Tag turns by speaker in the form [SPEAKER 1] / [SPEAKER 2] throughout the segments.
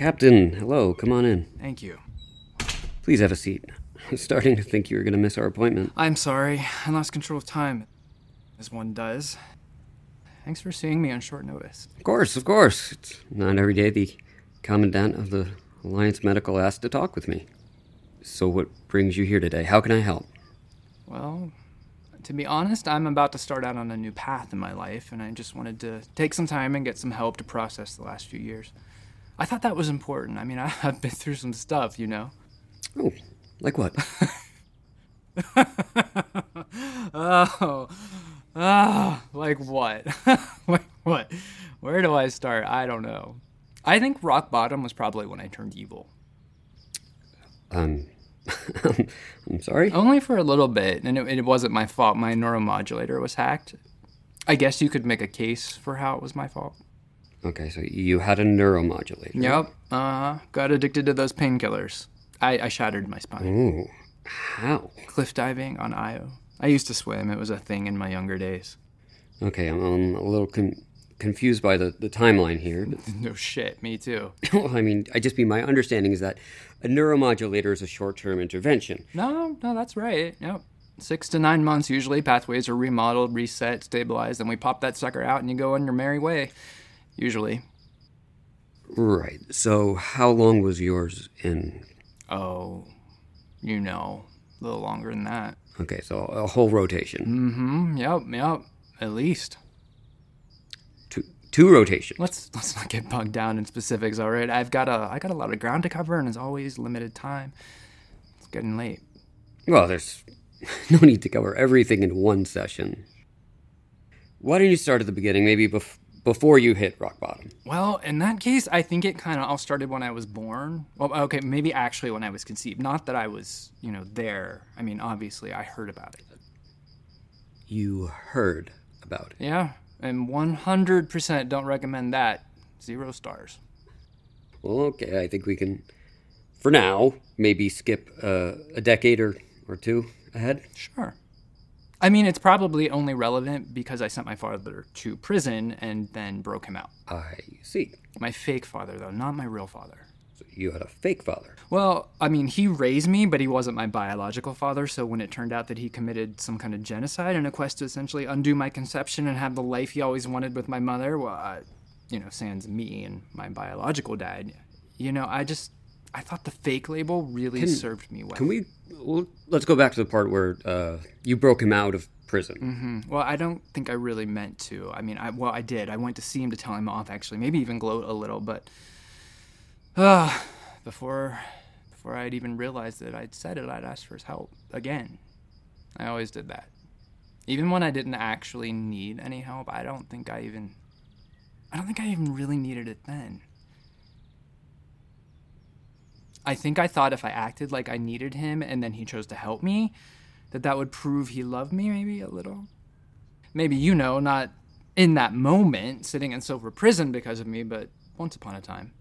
[SPEAKER 1] Captain, hello, come on in.
[SPEAKER 2] Thank you.
[SPEAKER 1] Please have a seat. I'm starting to think you were going to miss our appointment.
[SPEAKER 2] I'm sorry. I lost control of time, as one does. Thanks for seeing me on short notice.
[SPEAKER 1] Of course, of course. It's not every day the Commandant of the Alliance Medical asked to talk with me. So, what brings you here today? How can I help?
[SPEAKER 2] Well, to be honest, I'm about to start out on a new path in my life, and I just wanted to take some time and get some help to process the last few years. I thought that was important. I mean, I- I've been through some stuff, you know.
[SPEAKER 1] Oh, like what?
[SPEAKER 2] Oh, ah, like what? like what? Where do I start? I don't know. I think rock bottom was probably when I turned evil.
[SPEAKER 1] um, I'm sorry?
[SPEAKER 2] Only for a little bit, and it, it wasn't my fault. My neuromodulator was hacked. I guess you could make a case for how it was my fault.
[SPEAKER 1] Okay, so you had a neuromodulator.
[SPEAKER 2] Yep. Uh huh. Got addicted to those painkillers. I, I shattered my spine.
[SPEAKER 1] Ooh. how?
[SPEAKER 2] Cliff diving on Io. I used to swim. It was a thing in my younger days.
[SPEAKER 1] Okay, I'm, I'm a little con- confused by the, the timeline here.
[SPEAKER 2] No shit. Me too.
[SPEAKER 1] well, I mean, I just mean my understanding is that a neuromodulator is a short term intervention.
[SPEAKER 2] No, no, that's right. Yep. Six to nine months usually. Pathways are remodeled, reset, stabilized, and we pop that sucker out and you go on your merry way. Usually.
[SPEAKER 1] Right. So, how long was yours in?
[SPEAKER 2] Oh, you know, a little longer than that.
[SPEAKER 1] Okay, so a whole rotation.
[SPEAKER 2] Mm-hmm. Yep, yep. At least.
[SPEAKER 1] Two, two rotations.
[SPEAKER 2] Let's let's not get bogged down in specifics, all right? I've got a I got a lot of ground to cover and as always limited time. It's getting late.
[SPEAKER 1] Well, there's no need to cover everything in one session. Why don't you start at the beginning, maybe bef- before you hit rock bottom?
[SPEAKER 2] Well, in that case, I think it kind of all started when I was born. Well, okay, maybe actually when I was conceived. Not that I was, you know, there. I mean, obviously, I heard about it.
[SPEAKER 1] You heard about it.
[SPEAKER 2] Yeah, and 100% don't recommend that. Zero stars.
[SPEAKER 1] Well, okay, I think we can, for now, maybe skip uh, a decade or, or two ahead.
[SPEAKER 2] Sure. I mean, it's probably only relevant because I sent my father to prison and then broke him out.
[SPEAKER 1] I see.
[SPEAKER 2] My fake father, though, not my real father.
[SPEAKER 1] So you had a fake father.
[SPEAKER 2] Well, I mean, he raised me, but he wasn't my biological father. So when it turned out that he committed some kind of genocide in a quest to essentially undo my conception and have the life he always wanted with my mother, well, I, you know, sans me and my biological dad, you know, I just, I thought the fake label really served me well.
[SPEAKER 1] Can we? Well, let's go back to the part where uh, you broke him out of prison.
[SPEAKER 2] Well, I don't think I really meant to. I mean, I well, I did. I went to see him to tell him off, actually, maybe even gloat a little, but uh, before before I'd even realized that I'd said it, I'd asked for his help again. I always did that, even when I didn't actually need any help. I don't think I even, I don't think I even really needed it then. I think I thought if I acted like I needed him and then he chose to help me, that that would prove he loved me maybe a little. Maybe you know, not in that moment sitting in Silver Prison because of me, but once upon a time.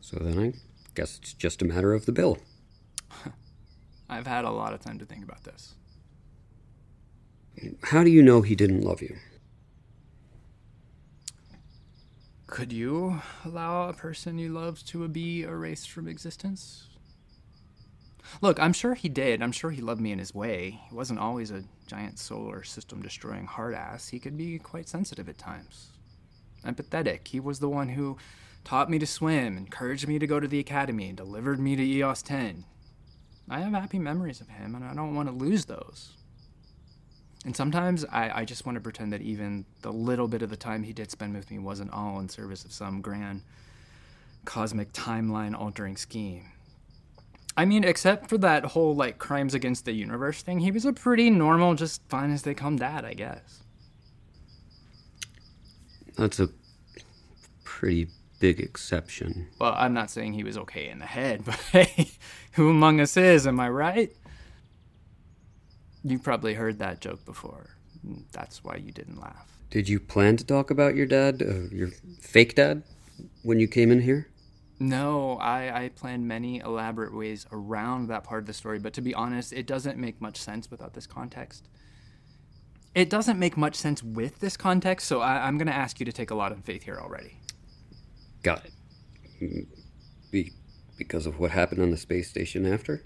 [SPEAKER 1] So then I guess it's just a matter of the bill.
[SPEAKER 2] I've had a lot of time to think about this.
[SPEAKER 1] How do you know he didn't love you?
[SPEAKER 2] Could you allow a person you loved to be erased from existence? Look, I'm sure he did. I'm sure he loved me in his way. He wasn't always a giant solar system destroying hard ass. He could be quite sensitive at times. Empathetic. He was the one who taught me to swim, encouraged me to go to the academy, and delivered me to EOS 10. I have happy memories of him, and I don't want to lose those. And sometimes I, I just want to pretend that even the little bit of the time he did spend with me wasn't all in service of some grand cosmic timeline altering scheme. I mean, except for that whole like crimes against the universe thing, he was a pretty normal, just fine as they come dad, I guess.
[SPEAKER 1] That's a pretty big exception.
[SPEAKER 2] Well, I'm not saying he was okay in the head, but hey, who among us is, am I right? You've probably heard that joke before. That's why you didn't laugh.
[SPEAKER 1] Did you plan to talk about your dad, uh, your fake dad, when you came in here?
[SPEAKER 2] No, I, I planned many elaborate ways around that part of the story, but to be honest, it doesn't make much sense without this context. It doesn't make much sense with this context, so I, I'm going to ask you to take a lot of faith here already.
[SPEAKER 1] Got it. Be, because of what happened on the space station after?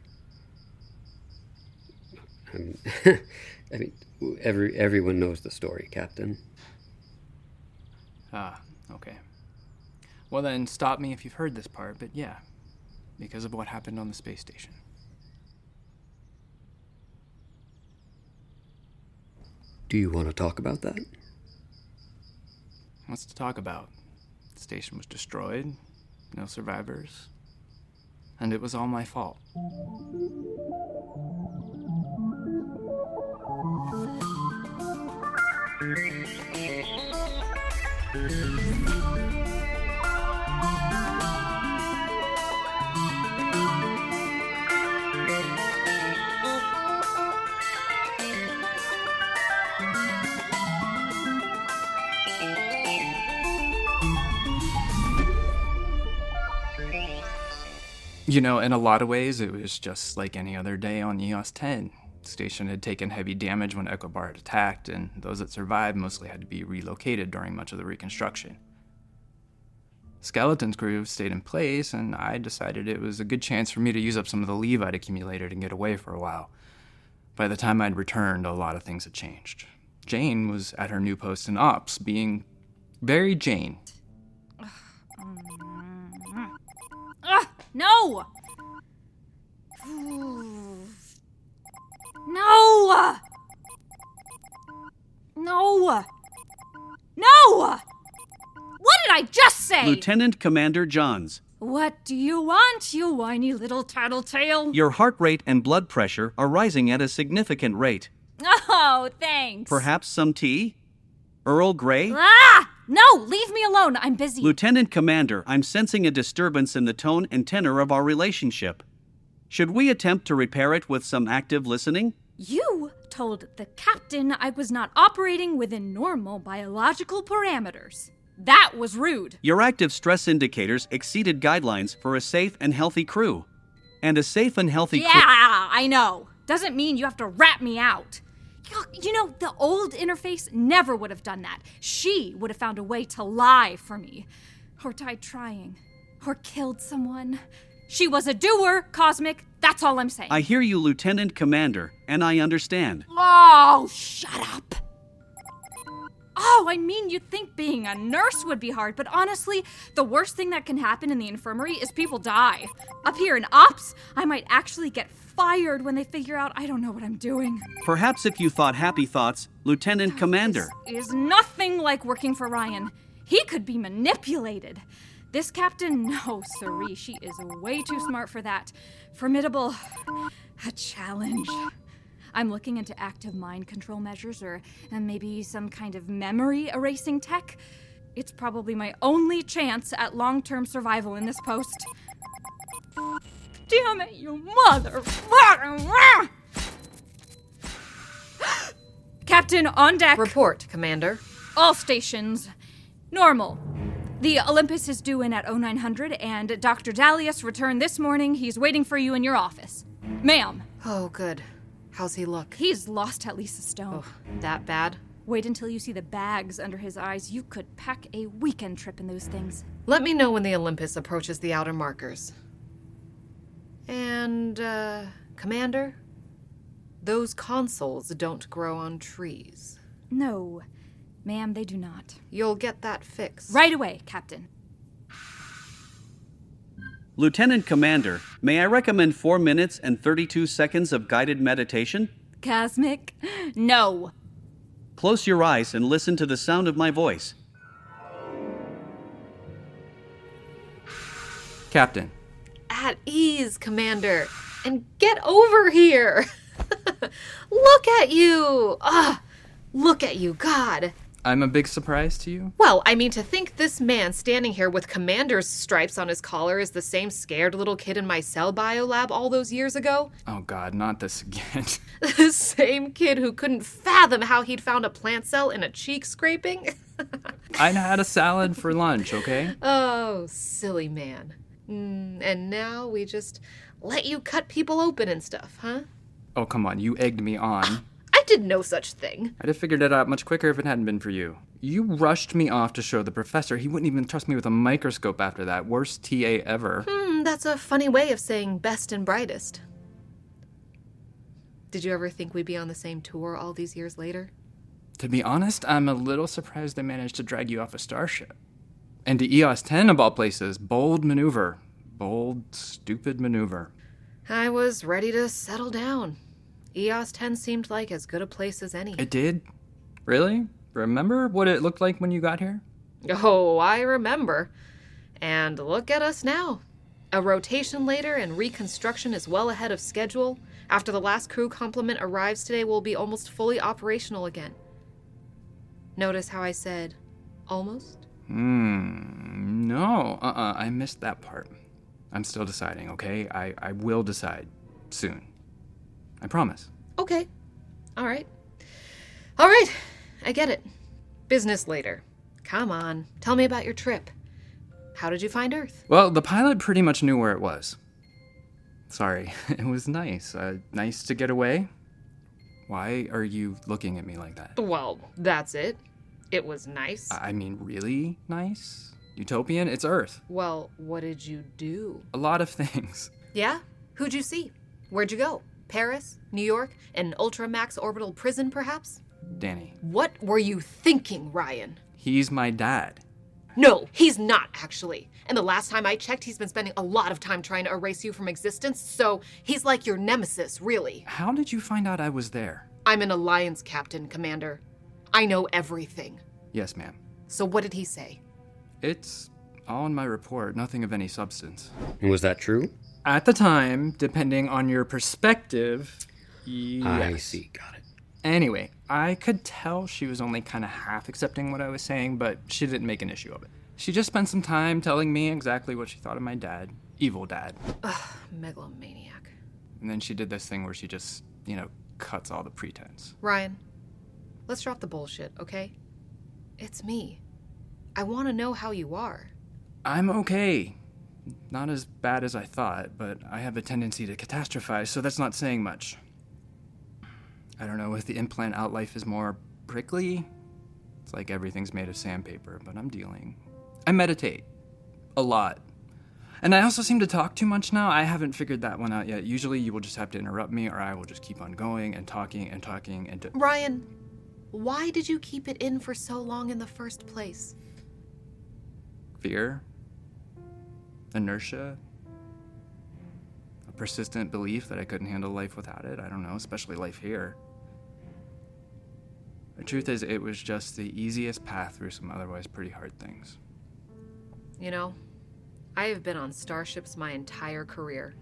[SPEAKER 1] I mean, I mean, every everyone knows the story, Captain.
[SPEAKER 2] Ah, okay. Well, then stop me if you've heard this part, but yeah, because of what happened on the space station.
[SPEAKER 1] Do you want to talk about that?
[SPEAKER 2] What's to talk about? The station was destroyed, no survivors, and it was all my fault. You know, in a lot of ways, it was just like any other day on EOS 10. Station had taken heavy damage when Ecobar had attacked, and those that survived mostly had to be relocated during much of the reconstruction. Skeleton's crew stayed in place, and I decided it was a good chance for me to use up some of the leave I'd accumulated and get away for a while. By the time I'd returned, a lot of things had changed. Jane was at her new post in ops, being very Jane.
[SPEAKER 3] No! No! No! No! What did I just say?
[SPEAKER 4] Lieutenant Commander Johns,
[SPEAKER 3] What do you want, you whiny little tattletale?
[SPEAKER 4] your heart rate and blood pressure are rising at a significant rate.
[SPEAKER 3] Oh, thanks.
[SPEAKER 4] Perhaps some tea? Earl Grey?
[SPEAKER 3] Ah! No, leave me alone. I'm busy.
[SPEAKER 4] Lieutenant Commander, I'm sensing a disturbance in the tone and tenor of our relationship. Should we attempt to repair it with some active listening?
[SPEAKER 3] you told the captain I was not operating within normal biological parameters. That was rude.
[SPEAKER 4] Your active stress indicators exceeded guidelines for a safe and healthy crew. And a safe and healthy crew
[SPEAKER 3] Yeah, I know. Doesn't mean you have to rat me out. You- You know, the old interface never would have done that. She would have found a way to lie for me. Or died trying. Or killed someone. She was a doer, Cosmic. That's all I'm saying.
[SPEAKER 4] I hear you, Lieutenant Commander, and I understand.
[SPEAKER 3] Oh, shut up. Oh, I mean, you'd think being a nurse would be hard, but honestly, the worst thing that can happen in the infirmary is people die. Up here in Ops, I might actually get fired when they figure out I don't know what I'm doing.
[SPEAKER 4] Perhaps if you thought happy thoughts, Lieutenant oh, Commander.
[SPEAKER 3] Is nothing like working for Ryan. He could be manipulated. This captain, no, siree, she is way too smart for that. Formidable. A challenge. I'm looking into active mind control measures or uh, maybe some kind of memory erasing tech. It's probably my only chance at long term survival in this post. Damn it, you mother. Captain on deck.
[SPEAKER 5] Report, Commander.
[SPEAKER 3] All stations. Normal. The Olympus is due in at 0900, and Dr. Dalias returned this morning. He's waiting for you in your office. Ma'am,
[SPEAKER 5] Oh, good. How's he look?
[SPEAKER 3] he's lost at least a stone.
[SPEAKER 5] Oh, that bad?
[SPEAKER 3] Wait until you see the bags under his eyes. You could pack a weekend trip in those things.
[SPEAKER 5] Let me know when the Olympus approaches the outer markers. And, uh, Commander? Those consoles don't grow on trees.
[SPEAKER 3] No, ma'am, they do not.
[SPEAKER 5] You'll get that fixed.
[SPEAKER 3] Right away, Captain.
[SPEAKER 4] Lieutenant Commander, may I recommend 4 minutes and 32 seconds of guided meditation?
[SPEAKER 3] Cosmic? No.
[SPEAKER 4] Close your eyes and listen to the sound of my voice.
[SPEAKER 2] Captain,
[SPEAKER 5] At ease, Commander. And get over here. look at you. Ah, look at you, God.
[SPEAKER 2] I'm a big surprise to you?
[SPEAKER 5] Well, I mean, to think this man standing here with commander's stripes on his collar is the same scared little kid in my cell bio lab all those years ago.
[SPEAKER 2] Oh god, not this again.
[SPEAKER 5] The same kid who couldn't fathom how he'd found a plant cell in a cheek scraping.
[SPEAKER 2] I had a salad for lunch, okay?
[SPEAKER 5] oh, silly man. Mm, and now we just let you cut people open and stuff, huh?
[SPEAKER 2] Oh, come on, you egged me on.
[SPEAKER 5] Did no such thing.
[SPEAKER 2] I'd have figured it out much quicker if it hadn't been for you. You rushed me off to show the professor. He wouldn't even trust me with a microscope after that. Worst TA ever.
[SPEAKER 5] Hmm, that's a funny way of saying best and brightest. Did you ever think we'd be on the same tour all these years later?
[SPEAKER 2] To be honest, I'm a little surprised they managed to drag you off a starship. And to EOS 10 of all places. Bold maneuver. Bold, stupid maneuver.
[SPEAKER 5] I was ready to settle down. EOS 10 seemed like as good a place as any.
[SPEAKER 2] It did? Really? Remember what it looked like when you got here?
[SPEAKER 5] Oh, I remember. And look at us now. A rotation later and reconstruction is well ahead of schedule. After the last crew complement arrives today, we'll be almost fully operational again. Notice how I said almost?
[SPEAKER 2] Hmm. No. Uh uh I missed that part. I'm still deciding, okay? I, I will decide soon. I promise.
[SPEAKER 5] Okay. All right. All right. I get it. Business later. Come on. Tell me about your trip. How did you find Earth?
[SPEAKER 2] Well, the pilot pretty much knew where it was. Sorry. It was nice. Uh, nice to get away. Why are you looking at me like that?
[SPEAKER 5] Well, that's it. It was nice.
[SPEAKER 2] I mean, really nice? Utopian? It's Earth.
[SPEAKER 5] Well, what did you do?
[SPEAKER 2] A lot of things.
[SPEAKER 5] Yeah? Who'd you see? Where'd you go? Paris? New York? An Ultramax orbital prison, perhaps?
[SPEAKER 2] Danny.
[SPEAKER 5] What were you thinking, Ryan?
[SPEAKER 2] He's my dad.
[SPEAKER 5] No, he's not, actually. And the last time I checked, he's been spending a lot of time trying to erase you from existence, so he's like your nemesis, really.
[SPEAKER 2] How did you find out I was there?
[SPEAKER 5] I'm an Alliance captain, Commander. I know everything.
[SPEAKER 2] Yes, ma'am.
[SPEAKER 5] So what did he say?
[SPEAKER 2] It's all in my report, nothing of any substance.
[SPEAKER 1] Was that true?
[SPEAKER 2] At the time, depending on your perspective, yes.
[SPEAKER 1] I see. Got it.
[SPEAKER 2] Anyway, I could tell she was only kind of half accepting what I was saying, but she didn't make an issue of it. She just spent some time telling me exactly what she thought of my dad. Evil dad.
[SPEAKER 5] Megalomaniac.
[SPEAKER 2] And then she did this thing where she just, you know, cuts all the pretense.
[SPEAKER 5] Ryan, let's drop the bullshit, okay? It's me. I want to know how you are.
[SPEAKER 2] I'm okay. Not as bad as I thought, but I have a tendency to catastrophize, so that's not saying much. I don't know if the implant out life is more prickly. It's like everything's made of sandpaper, but I'm dealing. I meditate. A lot. And I also seem to talk too much now. I haven't figured that one out yet. Usually you will just have to interrupt me, or I will just keep on going and talking and talking and. T-
[SPEAKER 5] Ryan, why did you keep it in for so long in the first place?
[SPEAKER 2] fear, inertia, a persistent belief that I couldn't handle life without it. I don't know, especially life here. The truth is, it was just the easiest path through some otherwise pretty hard things.
[SPEAKER 5] You know, I have been on starships my entire career.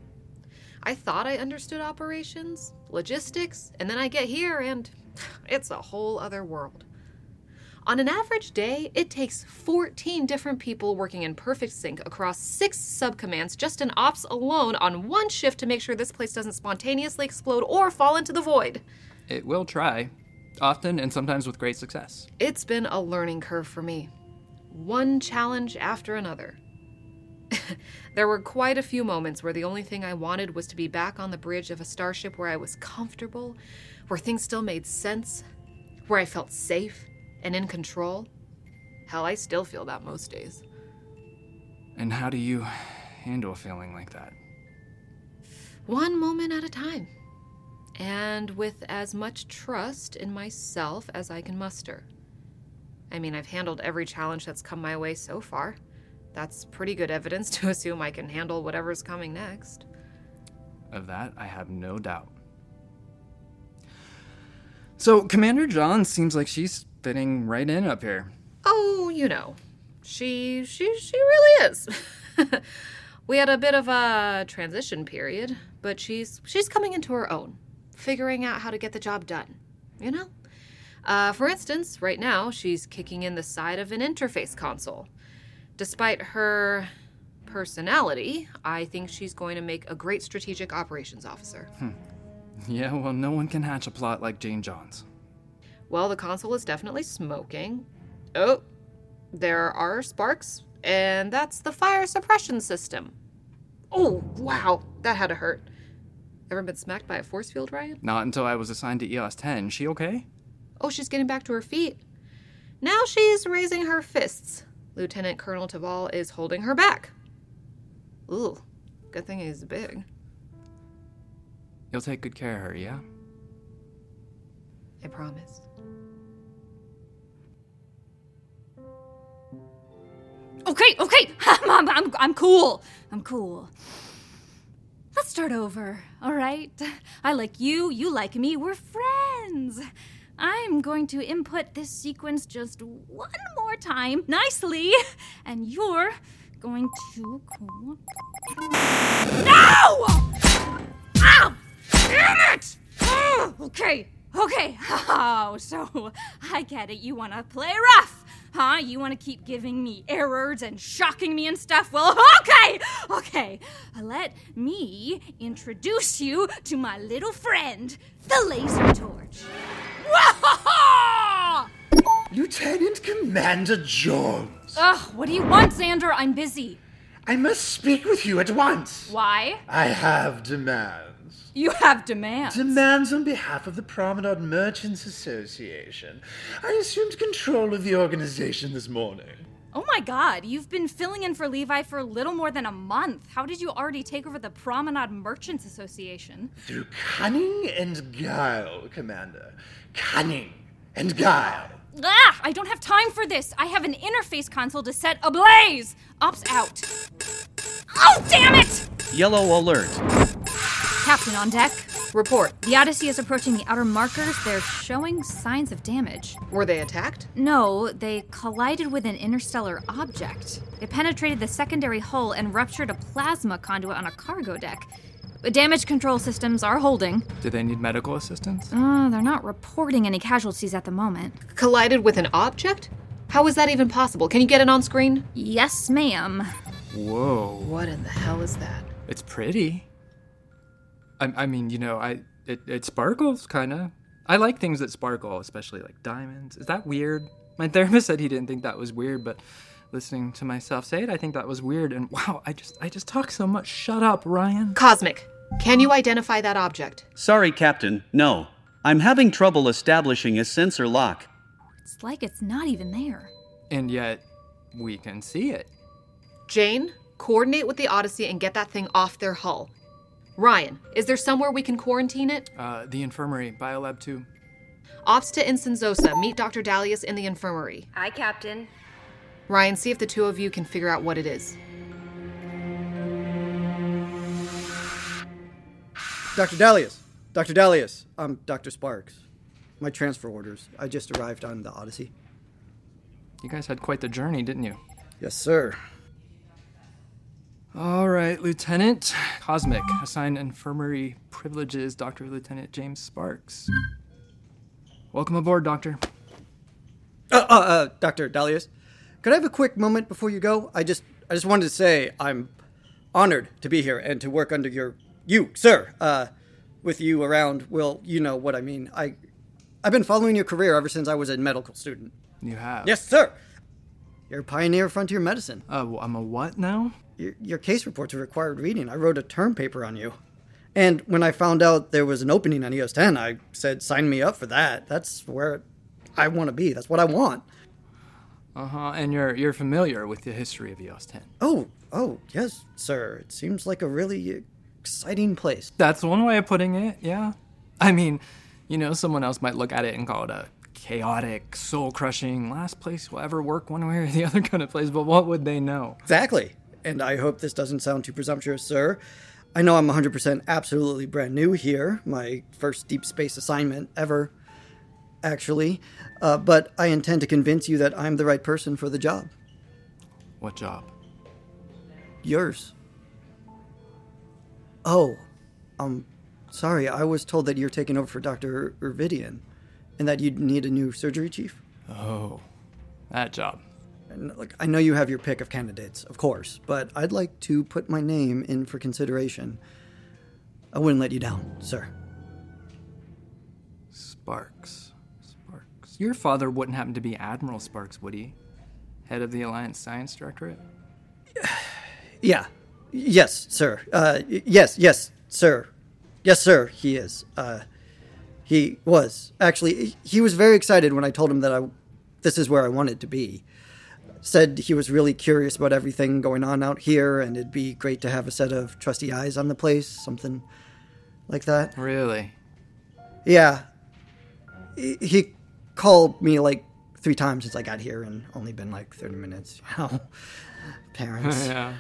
[SPEAKER 5] I thought I understood operations, logistics, and then I get here and it's a whole other world. On an average day, it takes 14 different people working in perfect sync across six subcommands just in ops alone on one shift to make sure this place doesn't spontaneously explode or fall into the void.
[SPEAKER 2] It will try, often and sometimes with great success.
[SPEAKER 5] It's been a learning curve for me. One challenge after another. there were quite a few moments where the only thing I wanted was to be back on the bridge of a starship where I was comfortable, where things still made sense, where I felt safe and in control. Hell, I still feel that most days.
[SPEAKER 2] And how do you handle a feeling like that?
[SPEAKER 5] One moment at a time. And with as much trust in myself as I can muster. I mean, I've handled every challenge that's come my way so far. That's pretty good evidence to assume I can handle whatever's coming next.
[SPEAKER 2] Of that, I have no doubt. So, Commander John seems like she's fitting right in up here.
[SPEAKER 5] Oh, you know, she she she really is. we had a bit of a transition period, but she's she's coming into her own, figuring out how to get the job done. You know, uh, for instance, right now she's kicking in the side of an interface console. Despite her personality, I think she's going to make a great strategic operations officer.
[SPEAKER 2] Yeah, well, no one can hatch a plot like Jane Johns.
[SPEAKER 5] Well, the console is definitely smoking. Oh, there are sparks, and that's the fire suppression system. Oh, wow, that had to hurt. Ever been smacked by a force field, Ryan?
[SPEAKER 2] Not until I was assigned to EOS 10. She okay?
[SPEAKER 5] Oh, she's getting back to her feet. Now she's raising her fists. Lieutenant Colonel Taval is holding her back. Ooh, good thing he's big.
[SPEAKER 2] You'll take good care of her, yeah?
[SPEAKER 5] I promise.
[SPEAKER 3] Okay, okay. I'm, I'm, I'm cool. I'm cool. Let's start over, all right? I like you, you like me, we're friends. I'm going to input this sequence just one more time, nicely, and you're going to. No! Ow! Damn it! Oh, okay, okay. Oh, so I get it. You want to play rough. Huh? You want to keep giving me errors and shocking me and stuff? Well, okay, okay. Let me introduce you to my little friend, the laser torch.
[SPEAKER 6] Lieutenant Commander Johns,
[SPEAKER 3] Ugh, what do you want, Xander? I'm busy.
[SPEAKER 6] I must speak with you at once.
[SPEAKER 3] Why?
[SPEAKER 6] I have demands.
[SPEAKER 3] You have demands.
[SPEAKER 6] Demands on behalf of the Promenade Merchants Association. I assumed control of the organization this morning.
[SPEAKER 3] oh my god, you've been filling in for Levi for a little more than a month. How did you already take over the Promenade Merchants Association?
[SPEAKER 6] Through cunning and guile, Commander. Cunning and guile.
[SPEAKER 3] Ah, I don't have time for this. I have an interface console to set ablaze. Ops out. Oh, damn it!
[SPEAKER 4] Yellow alert.
[SPEAKER 3] Captain on deck.
[SPEAKER 5] Report.
[SPEAKER 3] The Odyssey is approaching the outer markers. They're showing signs of damage.
[SPEAKER 5] Were they attacked?
[SPEAKER 3] No, they collided with an interstellar object. It penetrated the secondary hull and ruptured a plasma conduit on a cargo deck. Damage control systems are holding.
[SPEAKER 2] Do they need medical assistance?
[SPEAKER 3] Uh, they're not reporting any casualties at the moment.
[SPEAKER 5] Collided with an object? How is that even possible? Can you get it on screen?
[SPEAKER 3] Yes, ma'am.
[SPEAKER 2] Whoa.
[SPEAKER 5] What in the hell is that?
[SPEAKER 2] It's pretty. I, I mean, you know, I it, it sparkles, kind of. I like things that sparkle, especially like diamonds. Is that weird? My therapist said he didn't think that was weird, but listening to myself say it, I think that was weird. And wow, I just I just talk so much. Shut up, Ryan.
[SPEAKER 5] Cosmic. Can you identify that object?
[SPEAKER 4] Sorry, Captain. No. I'm having trouble establishing a sensor lock.
[SPEAKER 3] It's like it's not even there.
[SPEAKER 2] And yet, we can see it.
[SPEAKER 5] Jane, coordinate with the Odyssey and get that thing off their hull. Ryan, is there somewhere we can quarantine it?
[SPEAKER 2] Uh, the infirmary, Biolab 2.
[SPEAKER 5] Ops to Ensign Zosa. Meet Dr. Dalias in the infirmary.
[SPEAKER 3] Aye, Captain.
[SPEAKER 5] Ryan, see if the two of you can figure out what it is.
[SPEAKER 7] Dr. Dalias. Dr. Dalias. I'm Dr. Sparks. My transfer orders. I just arrived on the Odyssey.
[SPEAKER 2] You guys had quite the journey, didn't you?
[SPEAKER 7] Yes, sir.
[SPEAKER 2] All right, Lieutenant. Cosmic, assign infirmary privileges, Dr. Lieutenant James Sparks. Welcome aboard, Doctor.
[SPEAKER 7] Uh, uh, uh, Dr. Dalias. Could I have a quick moment before you go? I just, I just wanted to say I'm honored to be here and to work under your, you, sir, uh, with you around. Well, you know what I mean. I, I've been following your career ever since I was a medical student.
[SPEAKER 2] You have.
[SPEAKER 7] Yes, sir. You're a pioneer of frontier medicine.
[SPEAKER 2] Uh, I'm a what now?
[SPEAKER 7] Your, your case reports are required reading. I wrote a term paper on you. And when I found out there was an opening on EOS 10, I said, sign me up for that. That's where I want to be. That's what I want.
[SPEAKER 2] Uh huh. And you're you're familiar with the history of EOS 10.
[SPEAKER 7] Oh, oh, yes, sir. It seems like a really exciting place.
[SPEAKER 2] That's one way of putting it. Yeah. I mean, you know, someone else might look at it and call it a chaotic, soul crushing, last place will ever work one way or the other kind of place. But what would they know?
[SPEAKER 7] Exactly. And I hope this doesn't sound too presumptuous, sir. I know I'm 100% absolutely brand new here, my first deep space assignment ever, actually. Uh, but I intend to convince you that I'm the right person for the job.
[SPEAKER 2] What job?
[SPEAKER 7] Yours. Oh, um, sorry, I was told that you're taking over for Dr. Urvidian and that you'd need a new surgery chief.
[SPEAKER 2] Oh, that job.
[SPEAKER 7] And look, I know you have your pick of candidates, of course, but I'd like to put my name in for consideration. I wouldn't let you down, sir.
[SPEAKER 2] Sparks. Sparks. Your father wouldn't happen to be Admiral Sparks, would he? Head of the Alliance Science Directorate?
[SPEAKER 7] Yeah. Yes, sir. Uh, yes, yes, sir. Yes, sir, he is. Uh, he was. Actually, he was very excited when I told him that I this is where I wanted to be. Said he was really curious about everything going on out here, and it'd be great to have a set of trusty eyes on the place, something like that.
[SPEAKER 2] Really?
[SPEAKER 7] Yeah. He, called me like three times since I got here, and only been like 30 minutes. You know, parents.
[SPEAKER 2] yeah.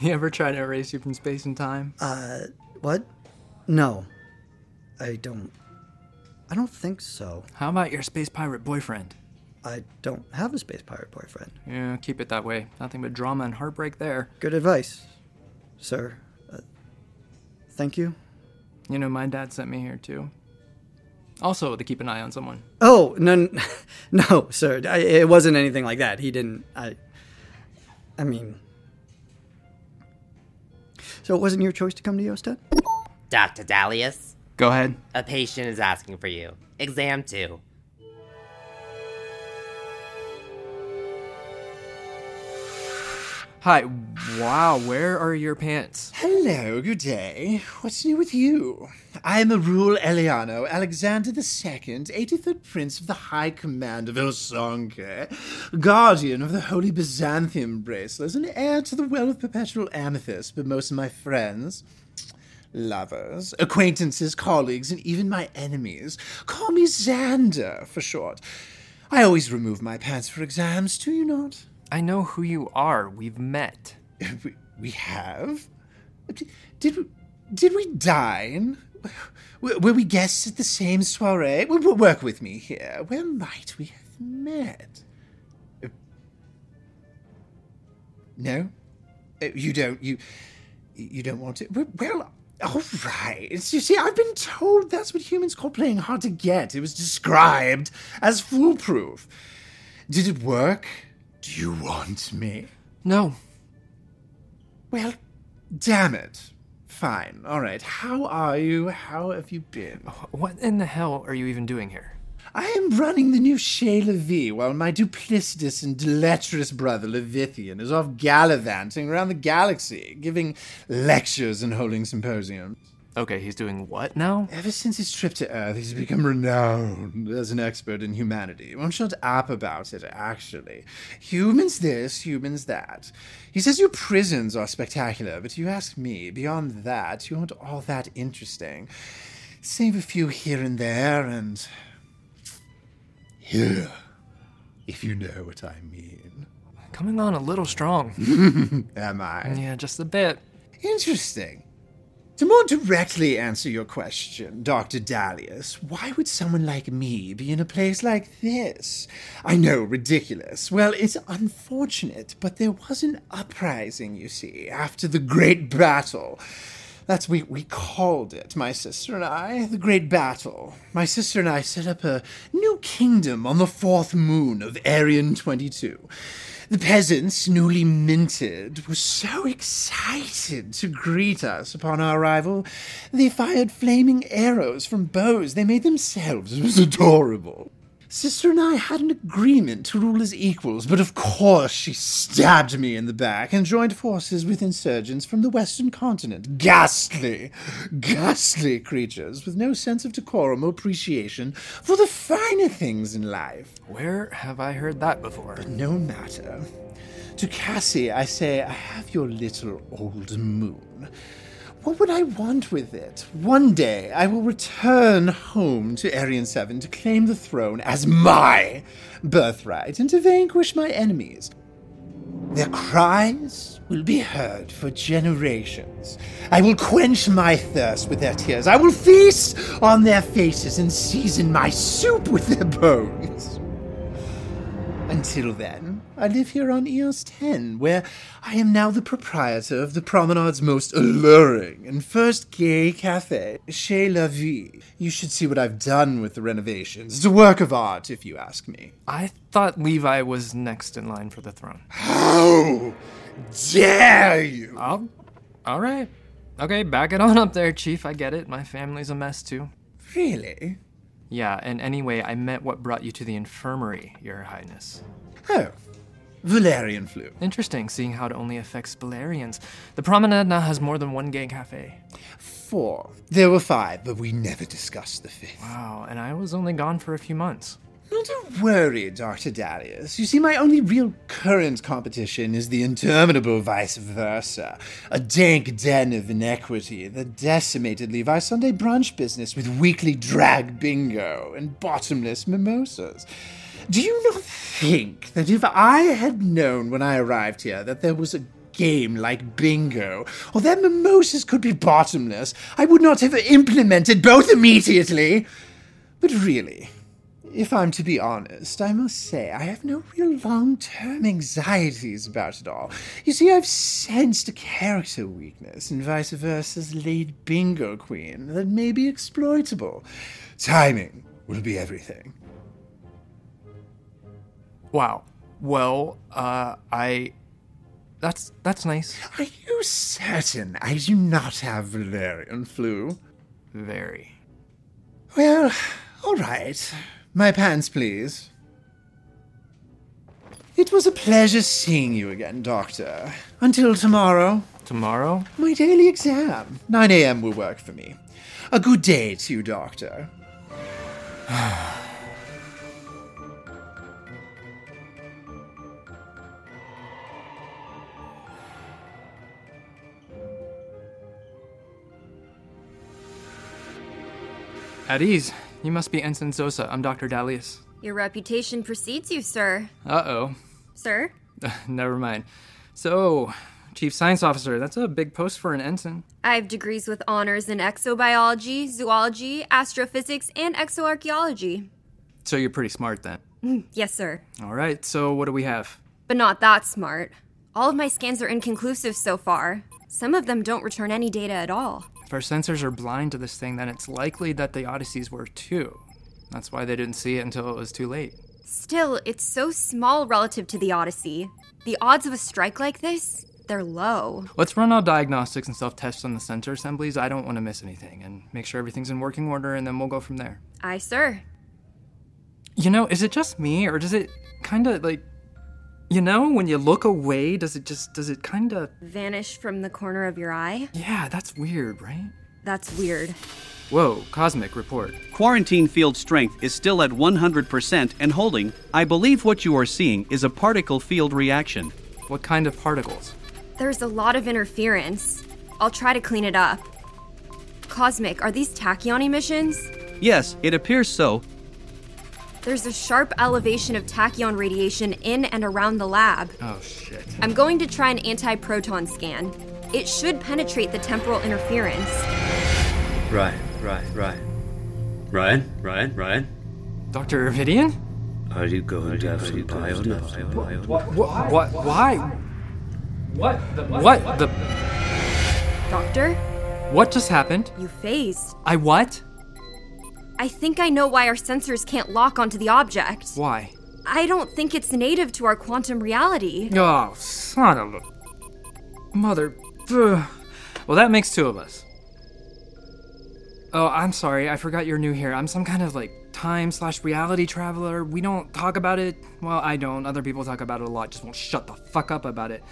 [SPEAKER 2] he ever tried to erase you from space and time?
[SPEAKER 7] Uh, what? No, I don't. I don't think so.
[SPEAKER 2] How about your space pirate boyfriend?
[SPEAKER 7] I don't have a space pirate boyfriend.
[SPEAKER 2] Yeah, keep it that way. Nothing but drama and heartbreak there.
[SPEAKER 7] Good advice, sir. Uh, thank you.
[SPEAKER 2] You know, my dad sent me here too. Also, to keep an eye on someone.
[SPEAKER 7] Oh no, no, sir. I, it wasn't anything like that. He didn't. I. I mean. So it wasn't your choice to come to EOS 10?
[SPEAKER 8] Dr. Dalias,
[SPEAKER 2] Go ahead.
[SPEAKER 8] a patient is asking for you. Exam 2.
[SPEAKER 2] Hi. Wow, where are your pants?
[SPEAKER 6] Hello, good day. What's new with you? I am Arul Eliano, Alexander II, 83rd Prince of the High Command of Ilsonke, Guardian of the Holy Byzantium Bracelets, and heir to the Well of Perpetual Amethyst, but most of my friends, lovers, acquaintances, colleagues, and even my enemies call me Xander for short. I always remove my pants for exams, do you not?
[SPEAKER 2] I know who you are. We've met.
[SPEAKER 6] We, we have? Did we, did we dine? Were we guests at the same soiree? Work with me here. Where might we have met? No? Uh, You don't, you, you don't want it. Well, all right. You see, I've been told that's what humans call playing hard to get. It was described as foolproof. Did it work? Do you want me?
[SPEAKER 2] No.
[SPEAKER 6] Well, damn it. Fine. All right. How are you? How have you been?
[SPEAKER 2] What in the hell are you even doing here?
[SPEAKER 6] I am running the new Chez Vie while my duplicitous and deleterious brother Levithian is off gallivanting around the galaxy, giving lectures and holding symposiums.
[SPEAKER 2] Okay, he's doing what now?
[SPEAKER 6] Ever since his trip to Earth, he's become renowned as an expert in humanity. Won't shut up about it, actually. Humans this, humans that. He says your prisons are spectacular, but you ask me, beyond that, you aren't all that interesting. Save a few here and there, and. Here, if you know what I mean.
[SPEAKER 2] Coming on a little strong.
[SPEAKER 6] Am I?
[SPEAKER 2] yeah, just a bit.
[SPEAKER 6] Interesting. To more directly answer your question, Dr. Dalias, why would someone like me be in a place like this? I know, ridiculous. Well, it's unfortunate, but there was an uprising, you see, after the Great Battle. That's we we called it, my sister and I, the Great Battle. My sister and I set up a new kingdom on the fourth moon of Arian 22. The peasants, newly minted, were so excited to greet us upon our arrival. They fired flaming arrows from bows they made themselves. It was adorable. Sister and I had an agreement to rule as equals, but of course she stabbed me in the back and joined forces with insurgents from the western continent. Ghastly, ghastly creatures with no sense of decorum or appreciation for the finer things in life.
[SPEAKER 2] Where have I heard that before?
[SPEAKER 6] No matter. To Cassie, I say, I have your little old moon. What would I want with it? One day I will return home to Arian 7 to claim the throne as my birthright and to vanquish my enemies. Their cries will be heard for generations. I will quench my thirst with their tears. I will feast on their faces and season my soup with their bones. Until then, I live here on EOS 10, where I am now the proprietor of the promenade's most alluring and first gay cafe, Chez La Vie. You should see what I've done with the renovations. It's a work of art, if you ask me.
[SPEAKER 2] I thought Levi was next in line for the throne.
[SPEAKER 6] How dare you!
[SPEAKER 2] Oh, all right. Okay, back it on up there, Chief. I get it. My family's a mess too.
[SPEAKER 6] Really?
[SPEAKER 2] Yeah, and anyway, I meant what brought you to the infirmary, Your Highness.
[SPEAKER 6] Oh, Valerian flu.
[SPEAKER 2] Interesting, seeing how it only affects Valerians. The Promenade now has more than one gay cafe.
[SPEAKER 6] Four. There were five, but we never discussed the fifth.
[SPEAKER 2] Wow, and I was only gone for a few months.
[SPEAKER 6] Not to worry, Dr. Darius. You see, my only real current competition is the interminable vice versa. A dank den of inequity that decimated Levi's Sunday brunch business with weekly drag bingo and bottomless mimosas. Do you not think that if I had known when I arrived here that there was a game like bingo, or that mimosas could be bottomless, I would not have implemented both immediately? But really, if I'm to be honest, I must say I have no real long term anxieties about it all. You see, I've sensed a character weakness in vice versa's late bingo queen that may be exploitable. Timing will be everything.
[SPEAKER 2] Wow. Well, uh, I. That's that's nice.
[SPEAKER 6] Are you certain I do not have Valerian flu?
[SPEAKER 2] Very.
[SPEAKER 6] Well, all right. My pants, please. It was a pleasure seeing you again, Doctor. Until tomorrow.
[SPEAKER 2] Tomorrow?
[SPEAKER 6] My daily exam. 9 a.m. will work for me. A good day to you, Doctor.
[SPEAKER 2] At ease. You must be Ensign Zosa. I'm Dr. Dalias.
[SPEAKER 9] Your reputation precedes you, sir.
[SPEAKER 2] Uh oh.
[SPEAKER 9] Sir?
[SPEAKER 2] Never mind. So, Chief Science Officer, that's a big post for an ensign.
[SPEAKER 9] I have degrees with honors in exobiology, zoology, astrophysics, and exoarchaeology.
[SPEAKER 2] So you're pretty smart then.
[SPEAKER 9] Yes, sir.
[SPEAKER 2] All right, so what do we have?
[SPEAKER 9] But not that smart. All of my scans are inconclusive so far. Some of them don't return any data at all.
[SPEAKER 2] If our sensors are blind to this thing, then it's likely that the Odysseys were too. That's why they didn't see it until it was too late.
[SPEAKER 9] Still, it's so small relative to the Odyssey. The odds of a strike like this, they're low.
[SPEAKER 2] Let's run all diagnostics and self tests on the sensor assemblies. I don't want to miss anything and make sure everything's in working order, and then we'll go from there.
[SPEAKER 9] Aye, sir.
[SPEAKER 2] You know, is it just me, or does it kind of like. You know, when you look away, does it just. Does it kind of.
[SPEAKER 9] Vanish from the corner of your eye?
[SPEAKER 2] Yeah, that's weird, right?
[SPEAKER 9] That's weird.
[SPEAKER 2] Whoa, Cosmic, report.
[SPEAKER 4] Quarantine field strength is still at 100% and holding. I believe what you are seeing is a particle field reaction.
[SPEAKER 2] What kind of particles?
[SPEAKER 9] There's a lot of interference. I'll try to clean it up. Cosmic, are these tachyon emissions?
[SPEAKER 4] Yes, it appears so.
[SPEAKER 9] There's a sharp elevation of tachyon radiation in and around the lab.
[SPEAKER 2] Oh, shit.
[SPEAKER 9] I'm going to try an anti proton scan. It should penetrate the temporal interference.
[SPEAKER 1] Right, right, right. Ryan, Ryan, Ryan.
[SPEAKER 2] Dr. Vivian?
[SPEAKER 1] Are you going to have some bio
[SPEAKER 2] What? What? Why? What? The, what? The.
[SPEAKER 9] Doctor,
[SPEAKER 2] What just happened?
[SPEAKER 9] you phased.
[SPEAKER 2] I what?
[SPEAKER 9] I think I know why our sensors can't lock onto the object.
[SPEAKER 2] Why?
[SPEAKER 9] I don't think it's native to our quantum reality.
[SPEAKER 2] Oh, son of a. Mother. Ugh. Well, that makes two of us. Oh, I'm sorry. I forgot you're new here. I'm some kind of like time slash reality traveler. We don't talk about it. Well, I don't. Other people talk about it a lot. Just won't shut the fuck up about it.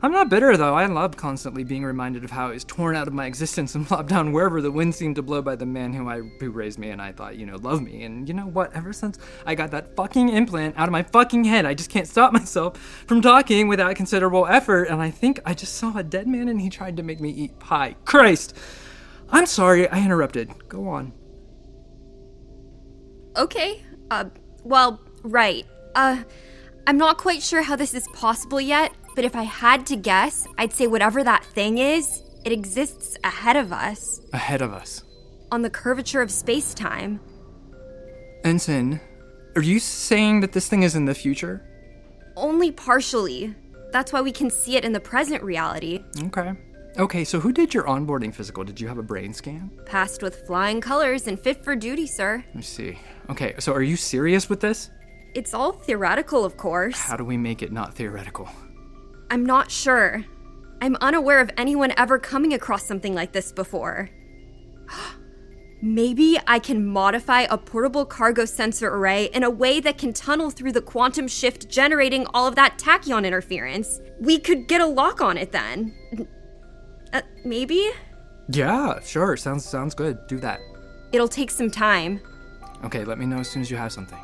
[SPEAKER 2] I'm not bitter though. I love constantly being reminded of how I was torn out of my existence and plopped down wherever the wind seemed to blow by the man who I who raised me and I thought you know loved me. And you know what? Ever since I got that fucking implant out of my fucking head, I just can't stop myself from talking without considerable effort. And I think I just saw a dead man and he tried to make me eat pie. Christ! I'm sorry. I interrupted. Go on.
[SPEAKER 9] Okay. Uh, well, right. Uh, I'm not quite sure how this is possible yet, but if I had to guess, I'd say whatever that thing is, it exists ahead of us,
[SPEAKER 2] Ahead of us.
[SPEAKER 9] on the curvature of space time.
[SPEAKER 2] Ensign, are you saying that this thing is in the future?
[SPEAKER 9] Only partially. That's why we can see it in the present reality.
[SPEAKER 2] Okay. Okay, so who did your onboarding physical? Did you have a brain scan?
[SPEAKER 9] Passed with flying colors and fit for duty, sir.
[SPEAKER 2] Let me see. Okay, so are you serious with this?
[SPEAKER 9] It's all theoretical, of course.
[SPEAKER 2] How do we make it not theoretical?
[SPEAKER 9] I'm not sure. I'm unaware of anyone ever coming across something like this before. Maybe I can modify a portable cargo sensor array in a way that can tunnel through the quantum shift generating all of that tachyon interference. We could get a lock on it then. Uh, maybe?
[SPEAKER 2] Yeah, sure. Sounds sounds good. Do that.
[SPEAKER 9] It'll take some time.
[SPEAKER 2] Okay, let me know as soon as you have something.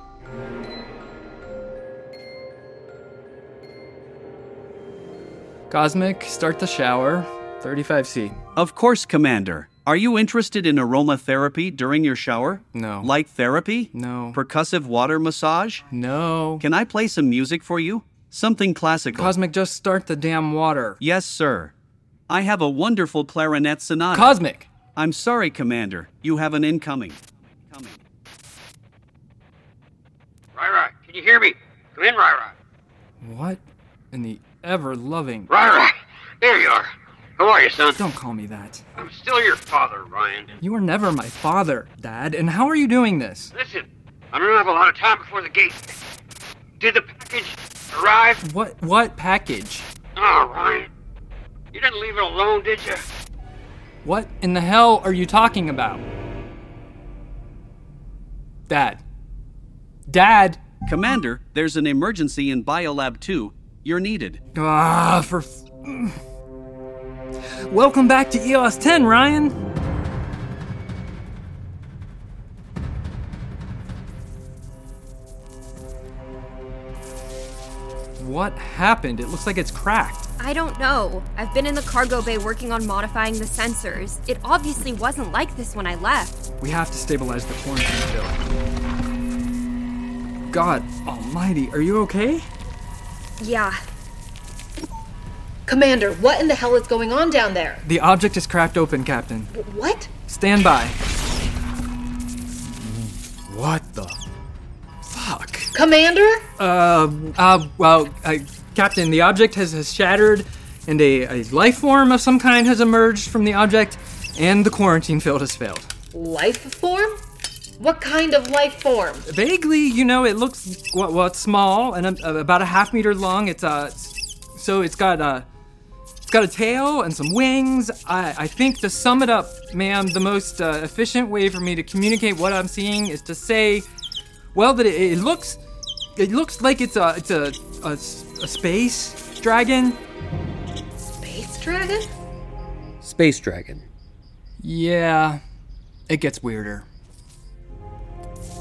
[SPEAKER 2] Cosmic, start the shower. 35C.
[SPEAKER 4] Of course, Commander. Are you interested in aromatherapy during your shower?
[SPEAKER 2] No.
[SPEAKER 4] Light therapy?
[SPEAKER 2] No.
[SPEAKER 4] Percussive water massage?
[SPEAKER 2] No.
[SPEAKER 4] Can I play some music for you? Something classical.
[SPEAKER 2] Cosmic, just start the damn water.
[SPEAKER 4] yes, sir. I have a wonderful clarinet sonata.
[SPEAKER 2] Cosmic!
[SPEAKER 4] I'm sorry, Commander. You have an incoming. Coming.
[SPEAKER 10] Right, right. Can you hear me? Come in, right, right.
[SPEAKER 2] What in the ever loving.
[SPEAKER 10] Right, right. There you are. How are you, son?
[SPEAKER 2] Don't call me that.
[SPEAKER 10] I'm still your father, Ryan.
[SPEAKER 2] You were never my father, Dad, and how are you doing this?
[SPEAKER 10] Listen, I don't have a lot of time before the gate. Did the package arrive?
[SPEAKER 2] What what package?
[SPEAKER 10] Oh, Ryan. You didn't leave it alone, did you?
[SPEAKER 2] What in the hell are you talking about? Dad. Dad!
[SPEAKER 4] Commander, there's an emergency in Biolab 2. You're needed.
[SPEAKER 2] Ah, for. F- Welcome back to EOS 10, Ryan! What happened? It looks like it's cracked.
[SPEAKER 9] I don't know. I've been in the cargo bay working on modifying the sensors. It obviously wasn't like this when I left.
[SPEAKER 2] We have to stabilize the quarantine field. God almighty, are you okay?
[SPEAKER 9] Yeah.
[SPEAKER 5] Commander, what in the hell is going on down there?
[SPEAKER 2] The object is cracked open, Captain.
[SPEAKER 5] What?
[SPEAKER 2] Stand by. What the fuck?
[SPEAKER 5] Commander?
[SPEAKER 2] Uh, uh, well, uh, Captain, the object has, has shattered, and a, a life form of some kind has emerged from the object, and the quarantine field has failed.
[SPEAKER 5] Life form? What kind of life form?
[SPEAKER 2] Vaguely, you know, it looks well, well it's small and uh, about a half meter long. It's uh, so it's got uh, it's got a tail and some wings. I, I think to sum it up, ma'am, the most uh, efficient way for me to communicate what I'm seeing is to say, well, that it, it looks, it looks like it's a it's a, a, a space dragon.
[SPEAKER 5] Space dragon?
[SPEAKER 1] Space Dragon.
[SPEAKER 2] Yeah, it gets weirder.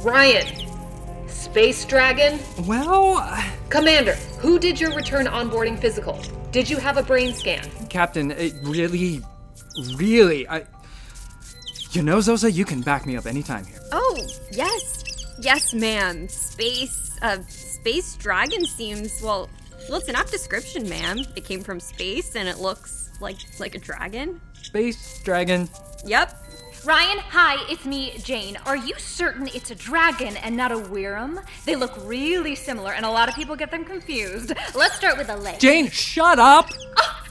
[SPEAKER 5] Ryan. Space dragon?
[SPEAKER 2] Well, uh,
[SPEAKER 5] Commander, who did your return onboarding physical? Did you have a brain scan?
[SPEAKER 2] Captain, it really, really, I. You know, Zosa, you can back me up anytime here.
[SPEAKER 9] Oh, yes. Yes, ma'am. Space, uh, space dragon seems, well, well, it's an apt description, ma'am. It came from space and it looks like, like a dragon.
[SPEAKER 2] Space dragon.
[SPEAKER 9] Yep.
[SPEAKER 3] Ryan, hi, it's me, Jane. Are you certain it's a dragon and not a Weirum? They look really similar, and a lot of people get them confused. Let's start with a leg.
[SPEAKER 2] Jane, shut up!
[SPEAKER 3] Ah,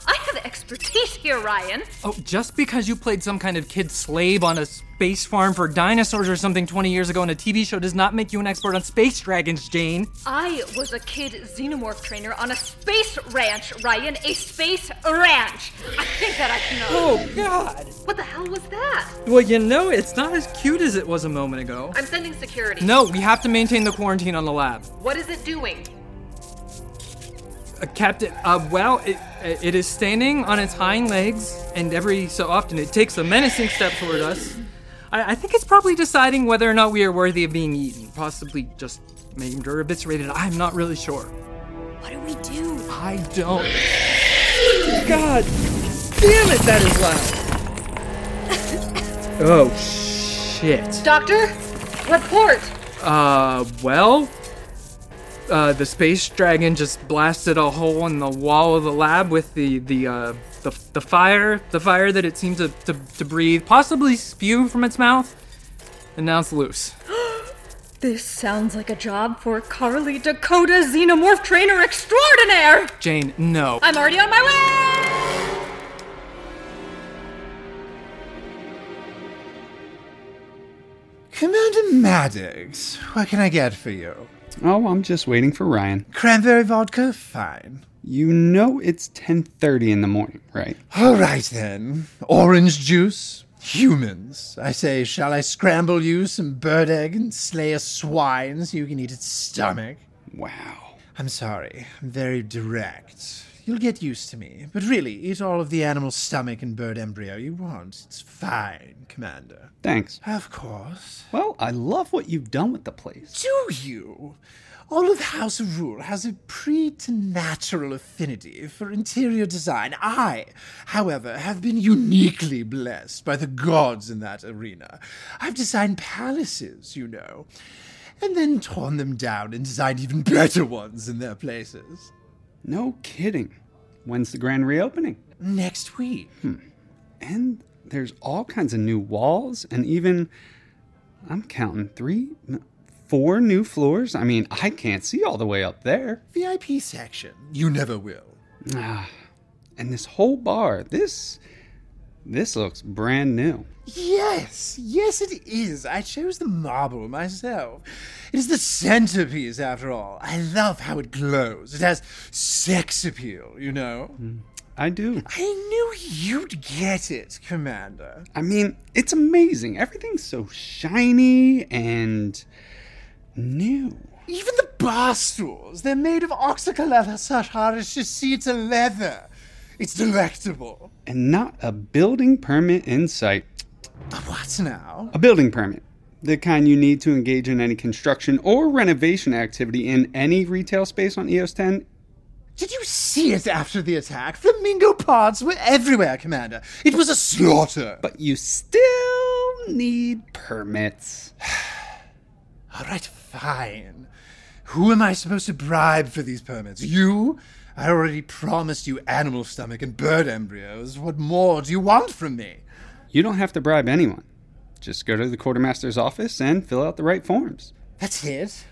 [SPEAKER 3] Expertise here, Ryan.
[SPEAKER 2] Oh, just because you played some kind of kid slave on a space farm for dinosaurs or something 20 years ago in a TV show does not make you an expert on space dragons, Jane.
[SPEAKER 3] I was a kid xenomorph trainer on a space ranch, Ryan. A space ranch. I think that I can know.
[SPEAKER 2] Oh, God!
[SPEAKER 5] What the hell was that?
[SPEAKER 2] Well, you know, it's not as cute as it was a moment ago.
[SPEAKER 5] I'm sending security.
[SPEAKER 2] No, we have to maintain the quarantine on the lab.
[SPEAKER 5] What is it doing?
[SPEAKER 2] Uh, Captain, uh, well, it, it is standing on its hind legs, and every so often it takes a menacing step toward us. I, I think it's probably deciding whether or not we are worthy of being eaten, possibly just maimed or eviscerated. I'm not really sure.
[SPEAKER 9] What do we do?
[SPEAKER 2] I don't. God damn it, that is loud. oh, shit.
[SPEAKER 5] Doctor? Report!
[SPEAKER 2] Uh, well, uh, the space dragon just blasted a hole in the wall of the lab with the the uh, the, the fire, the fire that it seemed to, to, to breathe, possibly spew from its mouth, and now it's loose.
[SPEAKER 3] This sounds like a job for Carly Dakota, xenomorph trainer extraordinaire.
[SPEAKER 2] Jane, no.
[SPEAKER 3] I'm already on my way.
[SPEAKER 6] Commander Maddox, what can I get for you?
[SPEAKER 11] Oh, I'm just waiting for Ryan.
[SPEAKER 6] Cranberry vodka? Fine.
[SPEAKER 11] You know it's 10:30 in the morning, right?
[SPEAKER 6] All right then. Orange juice? Humans. I say, shall I scramble you some bird egg and slay a swine so you can eat its stomach?
[SPEAKER 11] Wow.
[SPEAKER 6] I'm sorry. I'm very direct. You'll get used to me. But really, eat all of the animal stomach and bird embryo you want. It's fine, Commander.
[SPEAKER 11] Thanks.
[SPEAKER 6] Of course.
[SPEAKER 11] Well, I love what you've done with the place.
[SPEAKER 6] Do you? All of House of Rule has a preternatural affinity for interior design. I, however, have been uniquely blessed by the gods in that arena. I've designed palaces, you know, and then torn them down and designed even better ones in their places.
[SPEAKER 11] No kidding. When's the grand reopening?
[SPEAKER 6] Next week. Hmm.
[SPEAKER 11] And there's all kinds of new walls and even, I'm counting three, four new floors. I mean, I can't see all the way up there.
[SPEAKER 6] VIP section. You never will.
[SPEAKER 11] Ah, and this whole bar, this, this looks brand new.
[SPEAKER 6] Yes, yes, it is. I chose the marble myself. It is the centerpiece, after all. I love how it glows. It has sex appeal, you know.
[SPEAKER 11] I do.
[SPEAKER 6] I knew you'd get it, Commander.
[SPEAKER 11] I mean, it's amazing. Everything's so shiny and new.
[SPEAKER 6] Even the bar stools, they're made of oxycal leather such hard sheets leather. It's delectable.
[SPEAKER 11] And not a building permit in sight.
[SPEAKER 6] A What now?
[SPEAKER 11] A building permit. The kind you need to engage in any construction or renovation activity in any retail space on EOS 10.
[SPEAKER 6] Did you see it after the attack? Flamingo pods were everywhere, Commander. It was a slaughter.
[SPEAKER 11] But you still need permits.
[SPEAKER 6] All right, fine. Who am I supposed to bribe for these permits? You? I already promised you animal stomach and bird embryos. What more do you want from me?
[SPEAKER 11] You don't have to bribe anyone. Just go to the quartermaster's office and fill out the right forms.
[SPEAKER 6] That's it?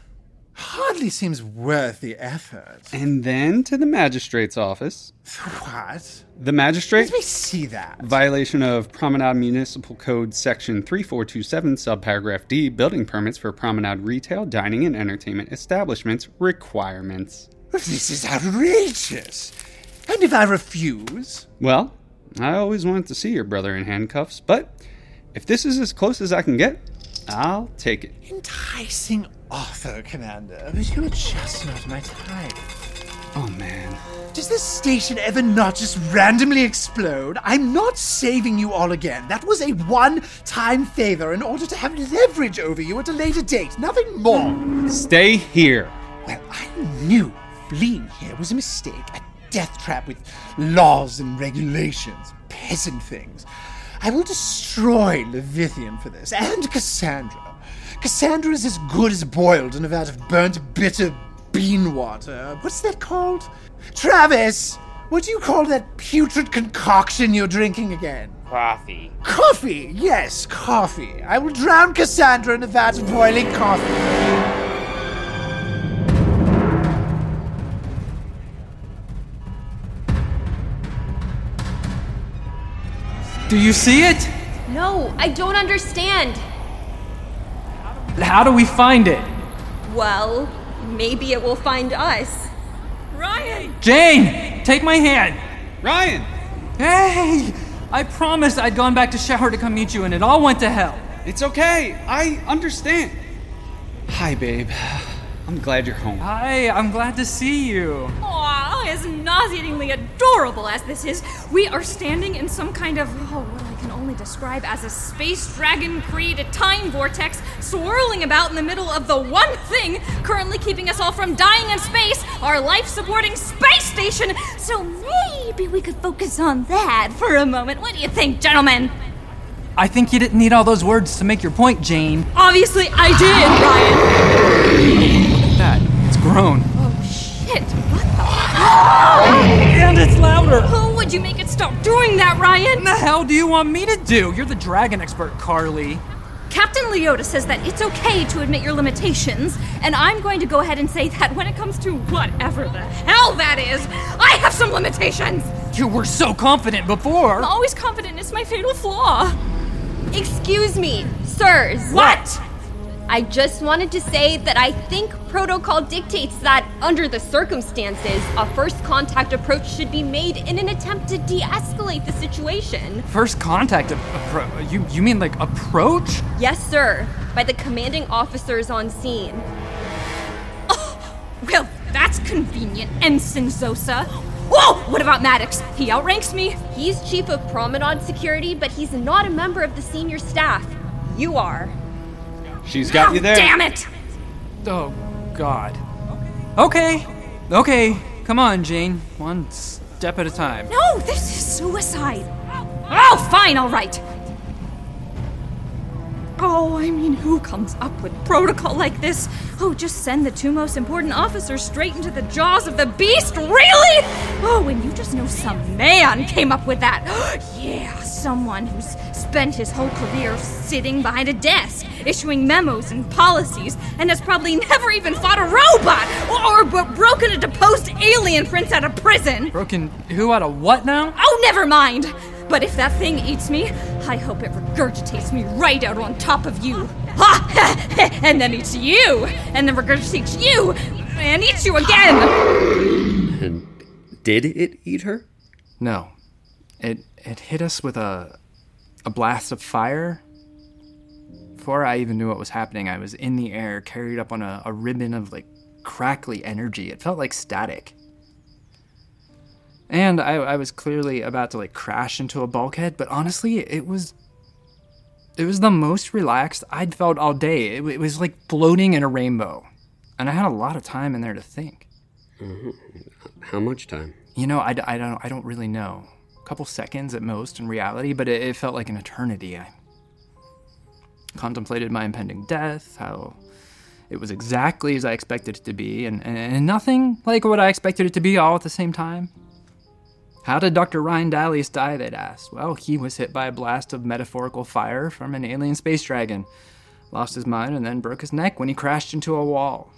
[SPEAKER 6] Hardly seems worth the effort.
[SPEAKER 11] And then to the magistrate's office.
[SPEAKER 6] What?
[SPEAKER 11] The magistrate?
[SPEAKER 6] Let me see that.
[SPEAKER 11] Violation of Promenade Municipal Code Section 3427, subparagraph D, building permits for promenade retail, dining, and entertainment establishments requirements.
[SPEAKER 6] This is outrageous. And if I refuse?
[SPEAKER 11] Well, I always wanted to see your brother in handcuffs, but if this is as close as I can get, I'll take it.
[SPEAKER 6] Enticing offer, Commander, but you're just not my type.
[SPEAKER 11] Oh man.
[SPEAKER 6] Does this station ever not just randomly explode? I'm not saving you all again. That was a one time favor in order to have leverage over you at a later date. Nothing more.
[SPEAKER 11] Stay here.
[SPEAKER 6] Well, I knew fleeing here was a mistake. A death trap with laws and regulations, peasant things. I will destroy Levithian for this, and Cassandra. Cassandra is as good as boiled in a vat of burnt, bitter bean water. What's that called? Travis! What do you call that putrid concoction you're drinking again?
[SPEAKER 8] Coffee.
[SPEAKER 6] Coffee! Yes, coffee. I will drown Cassandra in a vat of boiling coffee.
[SPEAKER 2] Do you see it?
[SPEAKER 9] No, I don't understand.
[SPEAKER 2] How do we find it?
[SPEAKER 9] Well, maybe it will find us.
[SPEAKER 3] Ryan!
[SPEAKER 2] Jane, take my hand.
[SPEAKER 11] Ryan!
[SPEAKER 2] Hey! I promised I'd gone back to shower to come meet you, and it all went to hell.
[SPEAKER 11] It's okay. I understand. Hi, babe. I'm glad you're home.
[SPEAKER 2] Hi, I'm glad to see you.
[SPEAKER 3] Aw, as nauseatingly adorable as this is, we are standing in some kind of, oh, what I can only describe as a space dragon created time vortex swirling about in the middle of the one thing currently keeping us all from dying in space, our life supporting space station. So maybe we could focus on that for a moment. What do you think, gentlemen?
[SPEAKER 2] I think you didn't need all those words to make your point, Jane.
[SPEAKER 3] Obviously, I did, Ryan.
[SPEAKER 2] Look at that. It's grown.
[SPEAKER 3] Oh, shit. What the?
[SPEAKER 2] And it's louder.
[SPEAKER 3] Who would you make it stop doing that, Ryan?
[SPEAKER 2] What the hell do you want me to do? You're the dragon expert, Carly.
[SPEAKER 3] Captain Leota says that it's okay to admit your limitations, and I'm going to go ahead and say that when it comes to whatever the hell that is, I have some limitations!
[SPEAKER 2] You were so confident before.
[SPEAKER 3] I'm Always confident is my fatal flaw.
[SPEAKER 9] Excuse me, sirs.
[SPEAKER 3] What?
[SPEAKER 9] I just wanted to say that I think protocol dictates that, under the circumstances, a first contact approach should be made in an attempt to de escalate the situation.
[SPEAKER 2] First contact. Appro- you you mean like approach?
[SPEAKER 9] Yes, sir, by the commanding officers on scene.
[SPEAKER 3] Oh, well, that's convenient, Ensign Zosa. Whoa! What about Maddox? He outranks me.
[SPEAKER 9] He's chief of promenade security, but he's not a member of the senior staff. You are.
[SPEAKER 11] She's got oh, you there.
[SPEAKER 3] Damn it!
[SPEAKER 2] Oh, God. Okay, okay. Come on, Jane. One step at a time.
[SPEAKER 3] No, this is suicide. Oh, fine, all right. Oh, I mean, who comes up with protocol like this? Oh, just send the two most important officers straight into the jaws of the beast? Really? Oh, and you just know some man came up with that. yeah, someone who's spent his whole career sitting behind a desk, issuing memos and policies, and has probably never even fought a robot or, or broken a deposed alien prince out of prison.
[SPEAKER 2] Broken who out of what now?
[SPEAKER 3] Oh, never mind. But if that thing eats me, I hope it regurgitates me right out on top of you. Ha! and then eats you, and then regurgitates you, and eats you again.
[SPEAKER 1] And did it eat her?
[SPEAKER 2] No. It it hit us with a a blast of fire. Before I even knew what was happening, I was in the air, carried up on a, a ribbon of like crackly energy. It felt like static. And I, I was clearly about to like crash into a bulkhead, but honestly, it was it was the most relaxed I'd felt all day. It, it was like floating in a rainbow, and I had a lot of time in there to think. Mm-hmm.
[SPEAKER 1] How much time?
[SPEAKER 2] You know, I, I don't I don't really know. Couple seconds at most in reality, but it, it felt like an eternity. I contemplated my impending death, how it was exactly as I expected it to be, and, and, and nothing like what I expected it to be all at the same time. How did Dr. Ryan Dalias die, they'd ask. Well, he was hit by a blast of metaphorical fire from an alien space dragon, lost his mind, and then broke his neck when he crashed into a wall.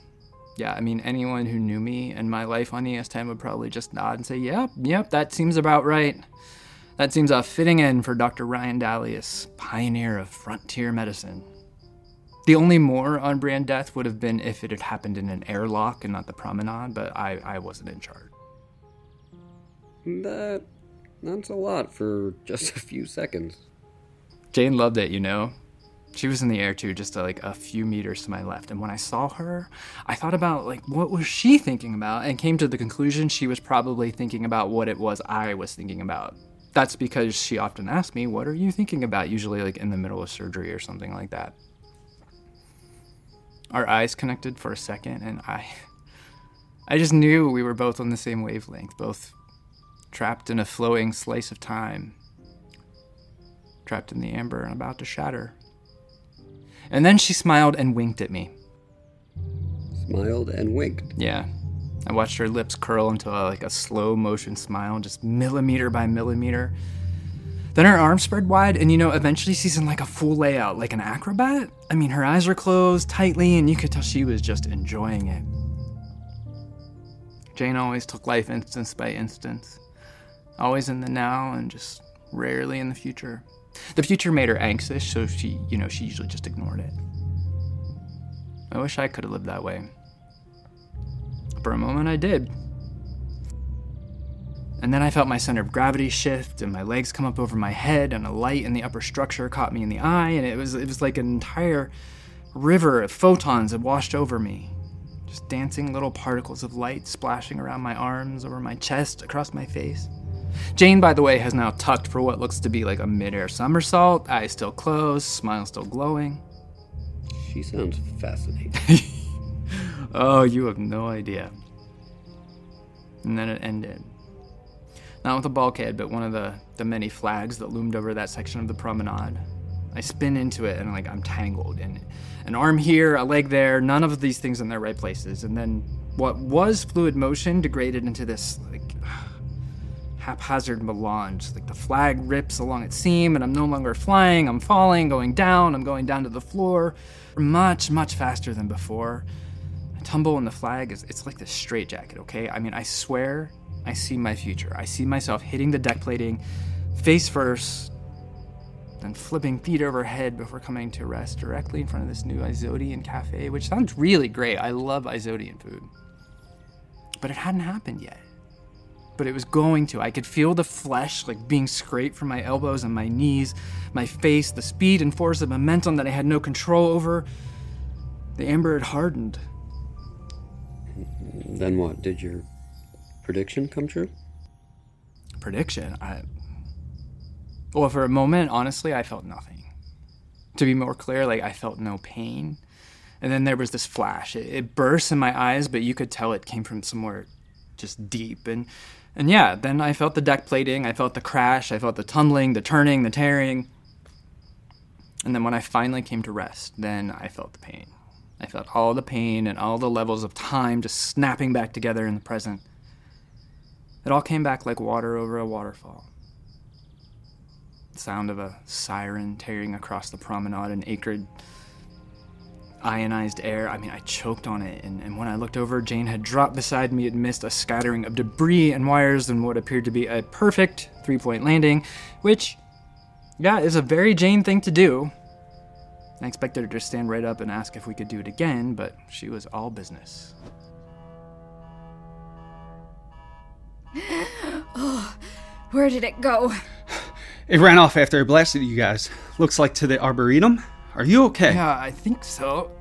[SPEAKER 2] Yeah, I mean, anyone who knew me and my life on EOS 10 would probably just nod and say, yep, yep, that seems about right. That seems a fitting end for Dr. Ryan Dalias, pioneer of frontier medicine. The only more on brand death would have been if it had happened in an airlock and not the promenade, but I, I wasn't in charge.
[SPEAKER 1] That that's a lot for just a few seconds.
[SPEAKER 2] Jane loved it, you know. She was in the air too, just uh, like a few meters to my left. And when I saw her, I thought about like what was she thinking about, and came to the conclusion she was probably thinking about what it was I was thinking about. That's because she often asked me, "What are you thinking about?" Usually, like in the middle of surgery or something like that. Our eyes connected for a second, and I, I just knew we were both on the same wavelength, both trapped in a flowing slice of time, trapped in the amber and about to shatter. And then she smiled and winked at me.
[SPEAKER 1] Smiled and winked.
[SPEAKER 2] Yeah. I watched her lips curl into a, like a slow motion smile, just millimeter by millimeter. Then her arms spread wide, and you know, eventually she's in like a full layout, like an acrobat. I mean, her eyes were closed tightly, and you could tell she was just enjoying it. Jane always took life instance by instance always in the now and just rarely in the future. The future made her anxious, so she, you know, she usually just ignored it. I wish I could have lived that way. For a moment, I did. And then I felt my center of gravity shift, and my legs come up over my head, and a light in the upper structure caught me in the eye, and it was it was like an entire river of photons had washed over me. Just dancing little particles of light splashing around my arms, over my chest, across my face. Jane, by the way, has now tucked for what looks to be like a midair somersault, eyes still closed, smile still glowing.
[SPEAKER 1] She sounds fascinating.
[SPEAKER 2] oh, you have no idea. And then it ended. Not with a bulkhead, but one of the, the many flags that loomed over that section of the promenade. I spin into it and like I'm tangled and an arm here, a leg there, none of these things in their right places. And then what was fluid motion degraded into this like haphazard melange. Like the flag rips along its seam, and I'm no longer flying, I'm falling, going down, I'm going down to the floor, much, much faster than before. I tumble, and the flag is, it's like this straitjacket, okay? I mean, I swear I see my future. I see myself hitting the deck plating, face first, then flipping feet over head before coming to rest directly in front of this new Izodian cafe, which sounds really great. I love Izodian food. But it hadn't happened yet but it was going to. I could feel the flesh like being scraped from my elbows and my knees, my face, the speed and force of momentum that I had no control over. The amber had hardened.
[SPEAKER 1] Then what? Did your prediction come true?
[SPEAKER 2] prediction. I well, for a moment, honestly, I felt nothing. To be more clear, like I felt no pain. And then there was this flash. It, it burst in my eyes, but you could tell it came from somewhere just deep. And and yeah, then I felt the deck plating, I felt the crash, I felt the tumbling, the turning, the tearing. And then when I finally came to rest, then I felt the pain. I felt all the pain and all the levels of time just snapping back together in the present. It all came back like water over a waterfall. The sound of a siren tearing across the promenade in acrid, ionized air. I mean, I choked on it, and, and when I looked over, Jane had dropped beside me amidst a scattering of debris and wires and what appeared to be a perfect three point landing, which, yeah, is a very Jane thing to do. I expected her to stand right up and ask if we could do it again, but she was all business.
[SPEAKER 3] oh, where did it go?
[SPEAKER 11] It ran off after I blasted you guys. Looks like to the Arboretum. Are you okay?
[SPEAKER 2] Yeah, I think so.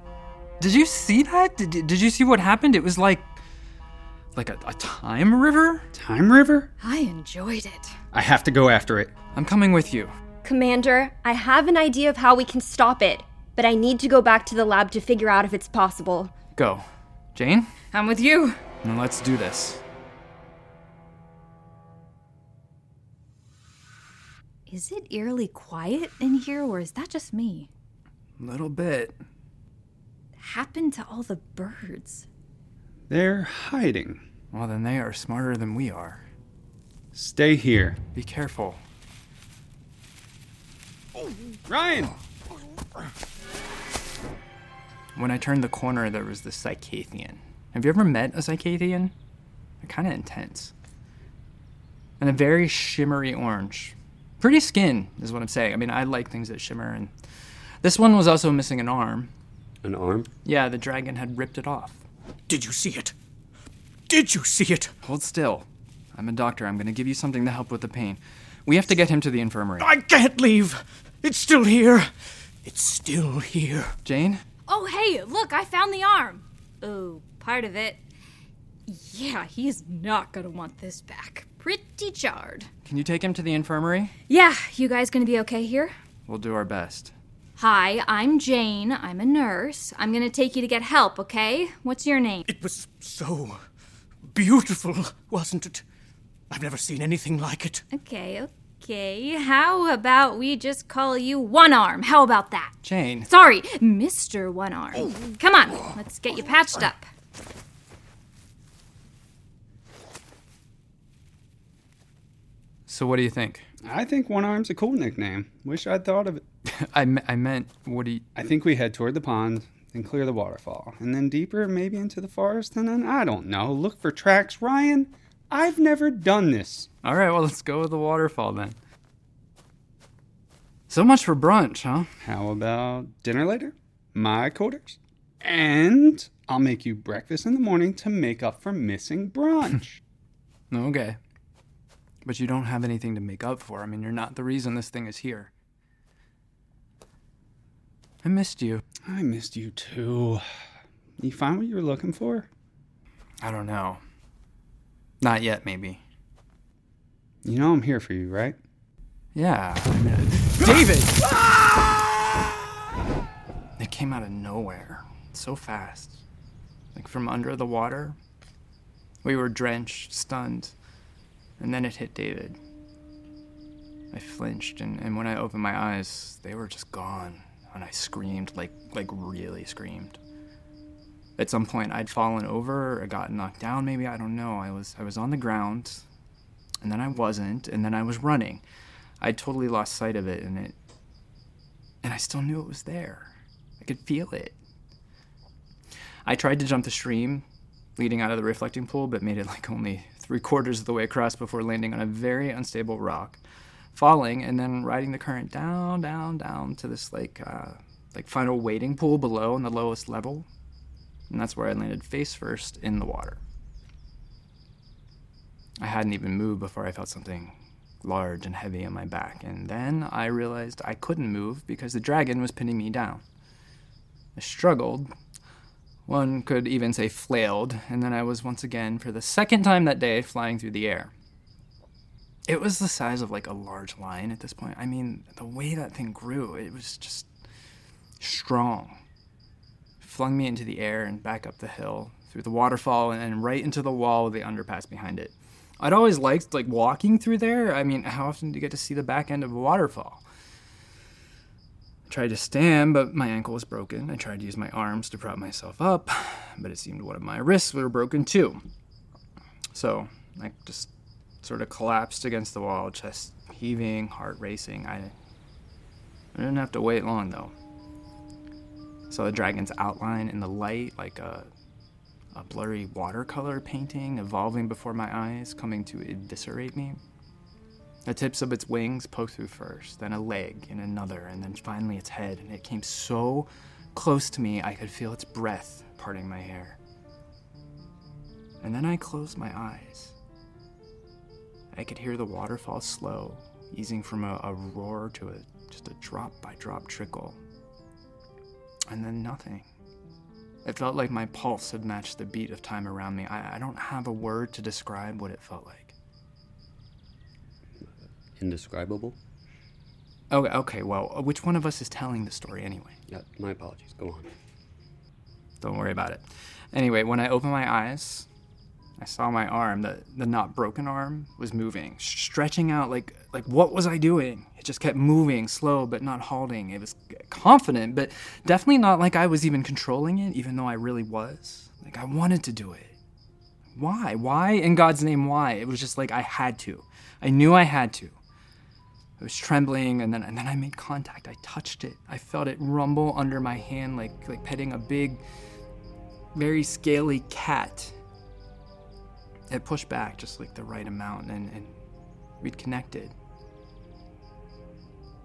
[SPEAKER 2] Did you see that? Did, did you see what happened? It was like. like a, a time river?
[SPEAKER 11] Time river?
[SPEAKER 3] I enjoyed it.
[SPEAKER 11] I have to go after it.
[SPEAKER 2] I'm coming with you.
[SPEAKER 9] Commander, I have an idea of how we can stop it, but I need to go back to the lab to figure out if it's possible.
[SPEAKER 2] Go. Jane?
[SPEAKER 3] I'm with you.
[SPEAKER 2] Then let's do this.
[SPEAKER 3] Is it eerily quiet in here, or is that just me?
[SPEAKER 2] A little bit.
[SPEAKER 3] Happened to all the birds?
[SPEAKER 11] They're hiding.
[SPEAKER 2] Well, then they are smarter than we are.
[SPEAKER 11] Stay here.
[SPEAKER 2] Be careful.
[SPEAKER 11] Ryan!
[SPEAKER 2] When I turned the corner, there was this Psychothian. Have you ever met a Psychothian? They're kind of intense. And a very shimmery orange. Pretty skin, is what I'm saying. I mean, I like things that shimmer, and this one was also missing an arm.
[SPEAKER 1] An arm?
[SPEAKER 2] Yeah, the dragon had ripped it off.
[SPEAKER 6] Did you see it? Did you see it?
[SPEAKER 2] Hold still. I'm a doctor. I'm going to give you something to help with the pain. We have to get him to the infirmary.
[SPEAKER 6] I can't leave. It's still here. It's still here.
[SPEAKER 2] Jane?
[SPEAKER 3] Oh, hey, look, I found the arm. Oh, part of it. Yeah, he's not gonna want this back. Pretty charred.
[SPEAKER 2] Can you take him to the infirmary?
[SPEAKER 3] Yeah, you guys gonna be okay here?
[SPEAKER 2] We'll do our best.
[SPEAKER 3] Hi, I'm Jane. I'm a nurse. I'm gonna take you to get help, okay? What's your name?
[SPEAKER 6] It was so beautiful, wasn't it? I've never seen anything like it.
[SPEAKER 3] Okay, okay. How about we just call you One Arm? How about that?
[SPEAKER 2] Jane.
[SPEAKER 3] Sorry, Mr. One Arm. Oh. Come on, let's get you patched up.
[SPEAKER 2] So, what do you think?
[SPEAKER 11] I think One Arm's a cool nickname. Wish I'd thought of it.
[SPEAKER 2] I, me- I meant, what do you.
[SPEAKER 11] I think we head toward the pond, and clear the waterfall, and then deeper, maybe into the forest, and then, I don't know, look for tracks. Ryan, I've never done this.
[SPEAKER 2] All right, well, let's go with the waterfall then. So much for brunch, huh?
[SPEAKER 11] How about dinner later? My quarters? And I'll make you breakfast in the morning to make up for missing brunch.
[SPEAKER 2] Okay. But you don't have anything to make up for. I mean, you're not the reason this thing is here. I missed you.
[SPEAKER 11] I missed you too. You find what you were looking for?
[SPEAKER 2] I don't know. Not yet, maybe.
[SPEAKER 11] You know I'm here for you, right?
[SPEAKER 2] Yeah. I mean, David! It came out of nowhere. So fast. Like from under the water. We were drenched, stunned. And then it hit David. I flinched, and, and when I opened my eyes, they were just gone. And I screamed, like, like really screamed. At some point, I'd fallen over or got knocked down, maybe, I don't know. I was, I was on the ground, and then I wasn't, and then I was running. I'd totally lost sight of it, and it. And I still knew it was there. I could feel it. I tried to jump the stream leading out of the reflecting pool, but made it like only three quarters of the way across before landing on a very unstable rock, falling, and then riding the current down, down, down to this like uh, like final wading pool below on the lowest level, and that's where I landed face first in the water. I hadn't even moved before I felt something large and heavy on my back, and then I realized I couldn't move because the dragon was pinning me down. I struggled, one could even say flailed, and then I was once again, for the second time that day, flying through the air. It was the size of like a large lion at this point. I mean, the way that thing grew, it was just strong. Flung me into the air and back up the hill, through the waterfall, and right into the wall with the underpass behind it. I'd always liked like walking through there. I mean, how often do you get to see the back end of a waterfall? I tried to stand, but my ankle was broken. I tried to use my arms to prop myself up, but it seemed one of my wrists were broken too. So I just sort of collapsed against the wall, chest heaving, heart racing. I, I didn't have to wait long though. Saw the dragon's outline in the light, like a, a blurry watercolor painting evolving before my eyes, coming to eviscerate me. The tips of its wings poked through first, then a leg and another, and then finally its head, and it came so close to me I could feel its breath parting my hair. And then I closed my eyes. I could hear the waterfall slow, easing from a, a roar to a just a drop by drop trickle. And then nothing. It felt like my pulse had matched the beat of time around me. I, I don't have a word to describe what it felt like.
[SPEAKER 1] Indescribable?
[SPEAKER 2] Okay, okay, well, uh, which one of us is telling the story anyway?
[SPEAKER 1] Yeah, my apologies. Go on.
[SPEAKER 2] Don't worry about it. Anyway, when I opened my eyes, I saw my arm, the, the not broken arm, was moving, stretching out like like what was I doing? It just kept moving, slow but not halting. It was confident, but definitely not like I was even controlling it, even though I really was. Like I wanted to do it. Why? Why in God's name why? It was just like I had to. I knew I had to. I was trembling and then and then I made contact. I touched it. I felt it rumble under my hand like like petting a big very scaly cat it pushed back just like the right amount and, and we'd connected.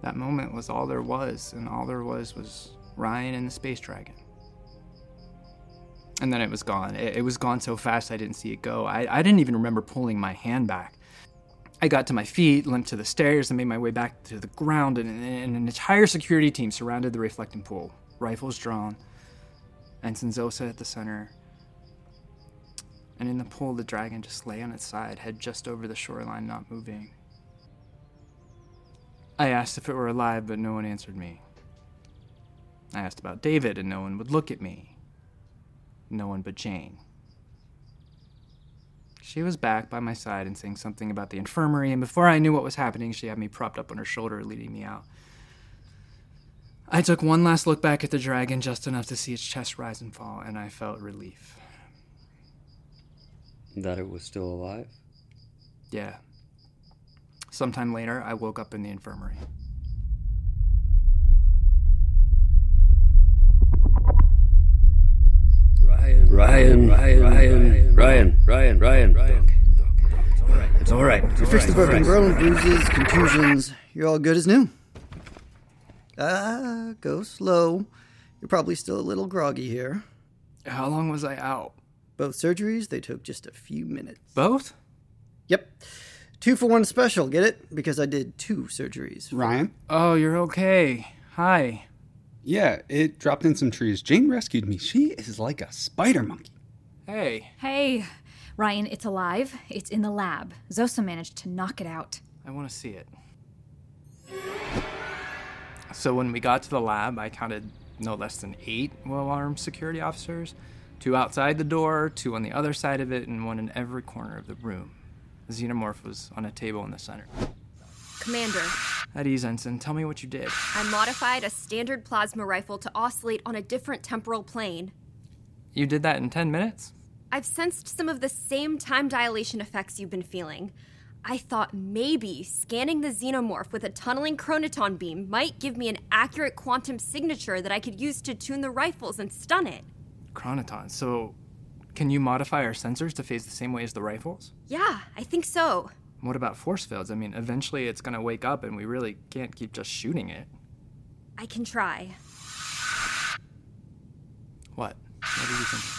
[SPEAKER 2] That moment was all there was and all there was was ryan and the space dragon. And then it was gone. It, it was gone so fast i didn't see it go. I, I didn't even remember pulling my hand back. I got to my feet limped to the stairs and made my way back to the ground and, and an entire security team surrounded the reflecting pool. Rifles drawn. Ensign zosa at the center and in the pool the dragon just lay on its side, head just over the shoreline, not moving. I asked if it were alive, but no one answered me. I asked about David, and no one would look at me. No one but Jane. She was back by my side and saying something about the infirmary, and before I knew what was happening, she had me propped up on her shoulder, leading me out. I took one last look back at the dragon, just enough to see its chest rise and fall, and I felt relief.
[SPEAKER 1] That it was still alive?
[SPEAKER 2] Yeah. Sometime later, I woke up in the infirmary.
[SPEAKER 1] Ryan, Ryan, Ryan, Ryan, Ryan, Ryan, Ryan, Ryan. It's all right.
[SPEAKER 7] You fixed the broken bone, bruises, contusions. You're all good as new. Ah, go slow. You're probably still a little groggy here.
[SPEAKER 2] How long was I out?
[SPEAKER 7] Both surgeries, they took just a few minutes.
[SPEAKER 2] Both?
[SPEAKER 7] Yep. Two for one special, get it? Because I did two surgeries.
[SPEAKER 11] Ryan?
[SPEAKER 2] Oh, you're okay. Hi.
[SPEAKER 11] Yeah, it dropped in some trees. Jane rescued me. She is like a spider monkey.
[SPEAKER 2] Hey.
[SPEAKER 3] Hey, Ryan, it's alive. It's in the lab. Zosa managed to knock it out.
[SPEAKER 2] I want to see it. So when we got to the lab, I counted no less than eight well armed security officers two outside the door, two on the other side of it, and one in every corner of the room. The xenomorph was on a table in the center.
[SPEAKER 9] Commander,
[SPEAKER 2] At ease, Ensign, tell me what you did.
[SPEAKER 9] I modified a standard plasma rifle to oscillate on a different temporal plane.
[SPEAKER 2] You did that in 10 minutes?
[SPEAKER 9] I've sensed some of the same time dilation effects you've been feeling. I thought maybe scanning the xenomorph with a tunneling chronoton beam might give me an accurate quantum signature that I could use to tune the rifles and stun it.
[SPEAKER 2] Chronoton. So, can you modify our sensors to phase the same way as the rifles?
[SPEAKER 9] Yeah, I think so.
[SPEAKER 2] What about force fields? I mean, eventually it's gonna wake up and we really can't keep just shooting it.
[SPEAKER 9] I can try.
[SPEAKER 2] What? What are you thinking?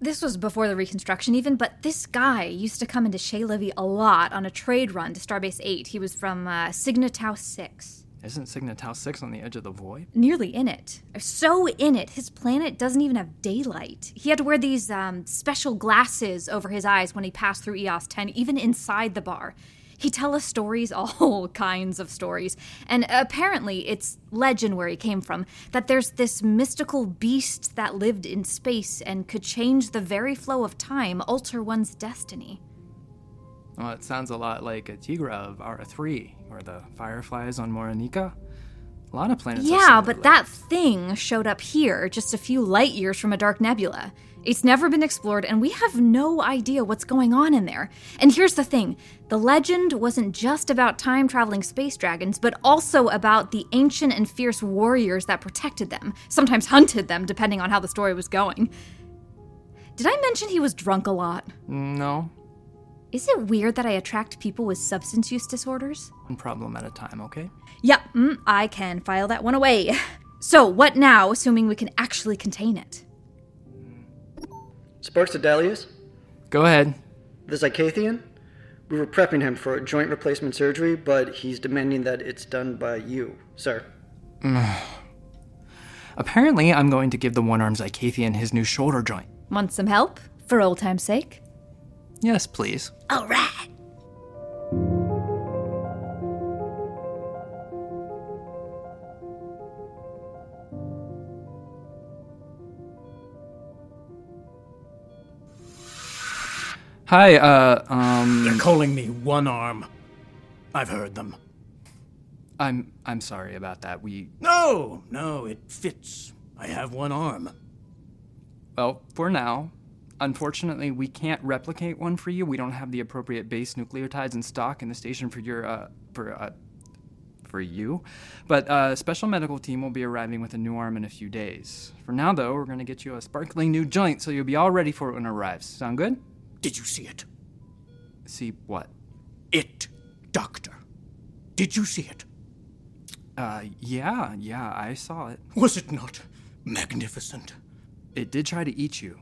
[SPEAKER 3] This was before the reconstruction, even, but this guy used to come into Shea Levy a lot on a trade run to Starbase 8. He was from uh, Signa Tau 6.
[SPEAKER 2] Isn't Signa Tau 6 on the edge of the void?
[SPEAKER 3] Nearly in it. So in it, his planet doesn't even have daylight. He had to wear these um, special glasses over his eyes when he passed through EOS 10, even inside the bar. He'd tell us stories, all kinds of stories. And apparently, it's legend where he came from that there's this mystical beast that lived in space and could change the very flow of time, alter one's destiny.
[SPEAKER 2] Well, it sounds a lot like a Tigra of Ara3 or the Fireflies on Moranica. A lot of planets.
[SPEAKER 3] Yeah, but that thing showed up here, just a few light years from a dark nebula. It's never been explored, and we have no idea what's going on in there. And here's the thing the legend wasn't just about time traveling space dragons, but also about the ancient and fierce warriors that protected them, sometimes hunted them, depending on how the story was going. Did I mention he was drunk a lot?
[SPEAKER 2] Mm, no,
[SPEAKER 3] Is it weird that I attract people with substance use disorders?
[SPEAKER 2] one problem at a time, okay?
[SPEAKER 3] Yeah, mm, I can file that one away. So, what now, assuming we can actually contain it?
[SPEAKER 7] Sparks to Dalias?
[SPEAKER 2] Go ahead.
[SPEAKER 7] The Zycathian? We were prepping him for a joint replacement surgery, but he's demanding that it's done by you, sir.
[SPEAKER 2] Apparently, I'm going to give the one armed Zycathian his new shoulder joint.
[SPEAKER 3] Want some help? For old time's sake?
[SPEAKER 2] Yes, please.
[SPEAKER 3] All right.
[SPEAKER 2] Hi, uh, um.
[SPEAKER 12] They're calling me one arm. I've heard them.
[SPEAKER 2] I'm I'm sorry about that. We
[SPEAKER 12] No, no, it fits. I have one arm.
[SPEAKER 2] well, for now, unfortunately, we can't replicate one for you. We don't have the appropriate base nucleotides in stock in the station for your uh for uh for you. But uh special medical team will be arriving with a new arm in a few days. For now though, we're going to get you a sparkling new joint so you'll be all ready for it when it arrives. Sound good?
[SPEAKER 12] Did you see it?
[SPEAKER 2] See what?
[SPEAKER 12] It, Doctor. Did you see it?
[SPEAKER 2] Uh yeah, yeah, I saw it.
[SPEAKER 12] Was it not magnificent?
[SPEAKER 2] It did try to eat you.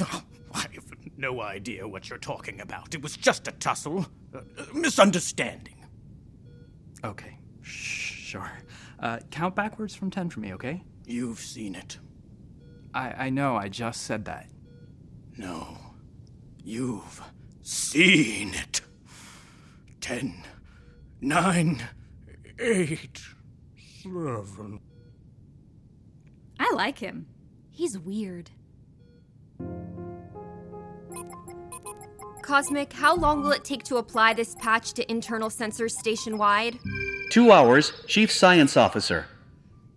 [SPEAKER 12] Oh, I have no idea what you're talking about. It was just a tussle, a a misunderstanding.
[SPEAKER 2] Okay. Shh, sure. Uh count backwards from 10 for me, okay?
[SPEAKER 12] You've seen it.
[SPEAKER 2] I I know, I just said that.
[SPEAKER 12] No, you've seen it. Ten, nine, eight, seven.
[SPEAKER 3] I like him. He's weird.
[SPEAKER 9] Cosmic, how long will it take to apply this patch to internal sensors station wide?
[SPEAKER 4] Two hours, Chief Science Officer.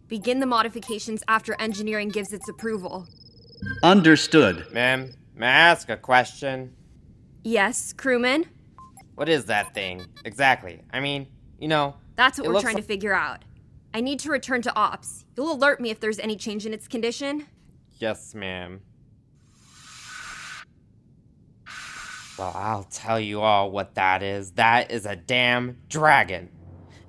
[SPEAKER 9] Begin the modifications after engineering gives its approval.
[SPEAKER 4] Understood.
[SPEAKER 8] Ma'am, may I ask a question?
[SPEAKER 9] Yes, crewman?
[SPEAKER 8] What is that thing? Exactly. I mean, you know.
[SPEAKER 9] That's what
[SPEAKER 8] it
[SPEAKER 9] we're trying
[SPEAKER 8] li-
[SPEAKER 9] to figure out. I need to return to ops. You'll alert me if there's any change in its condition.
[SPEAKER 8] Yes, ma'am. Well, I'll tell you all what that is. That is a damn dragon.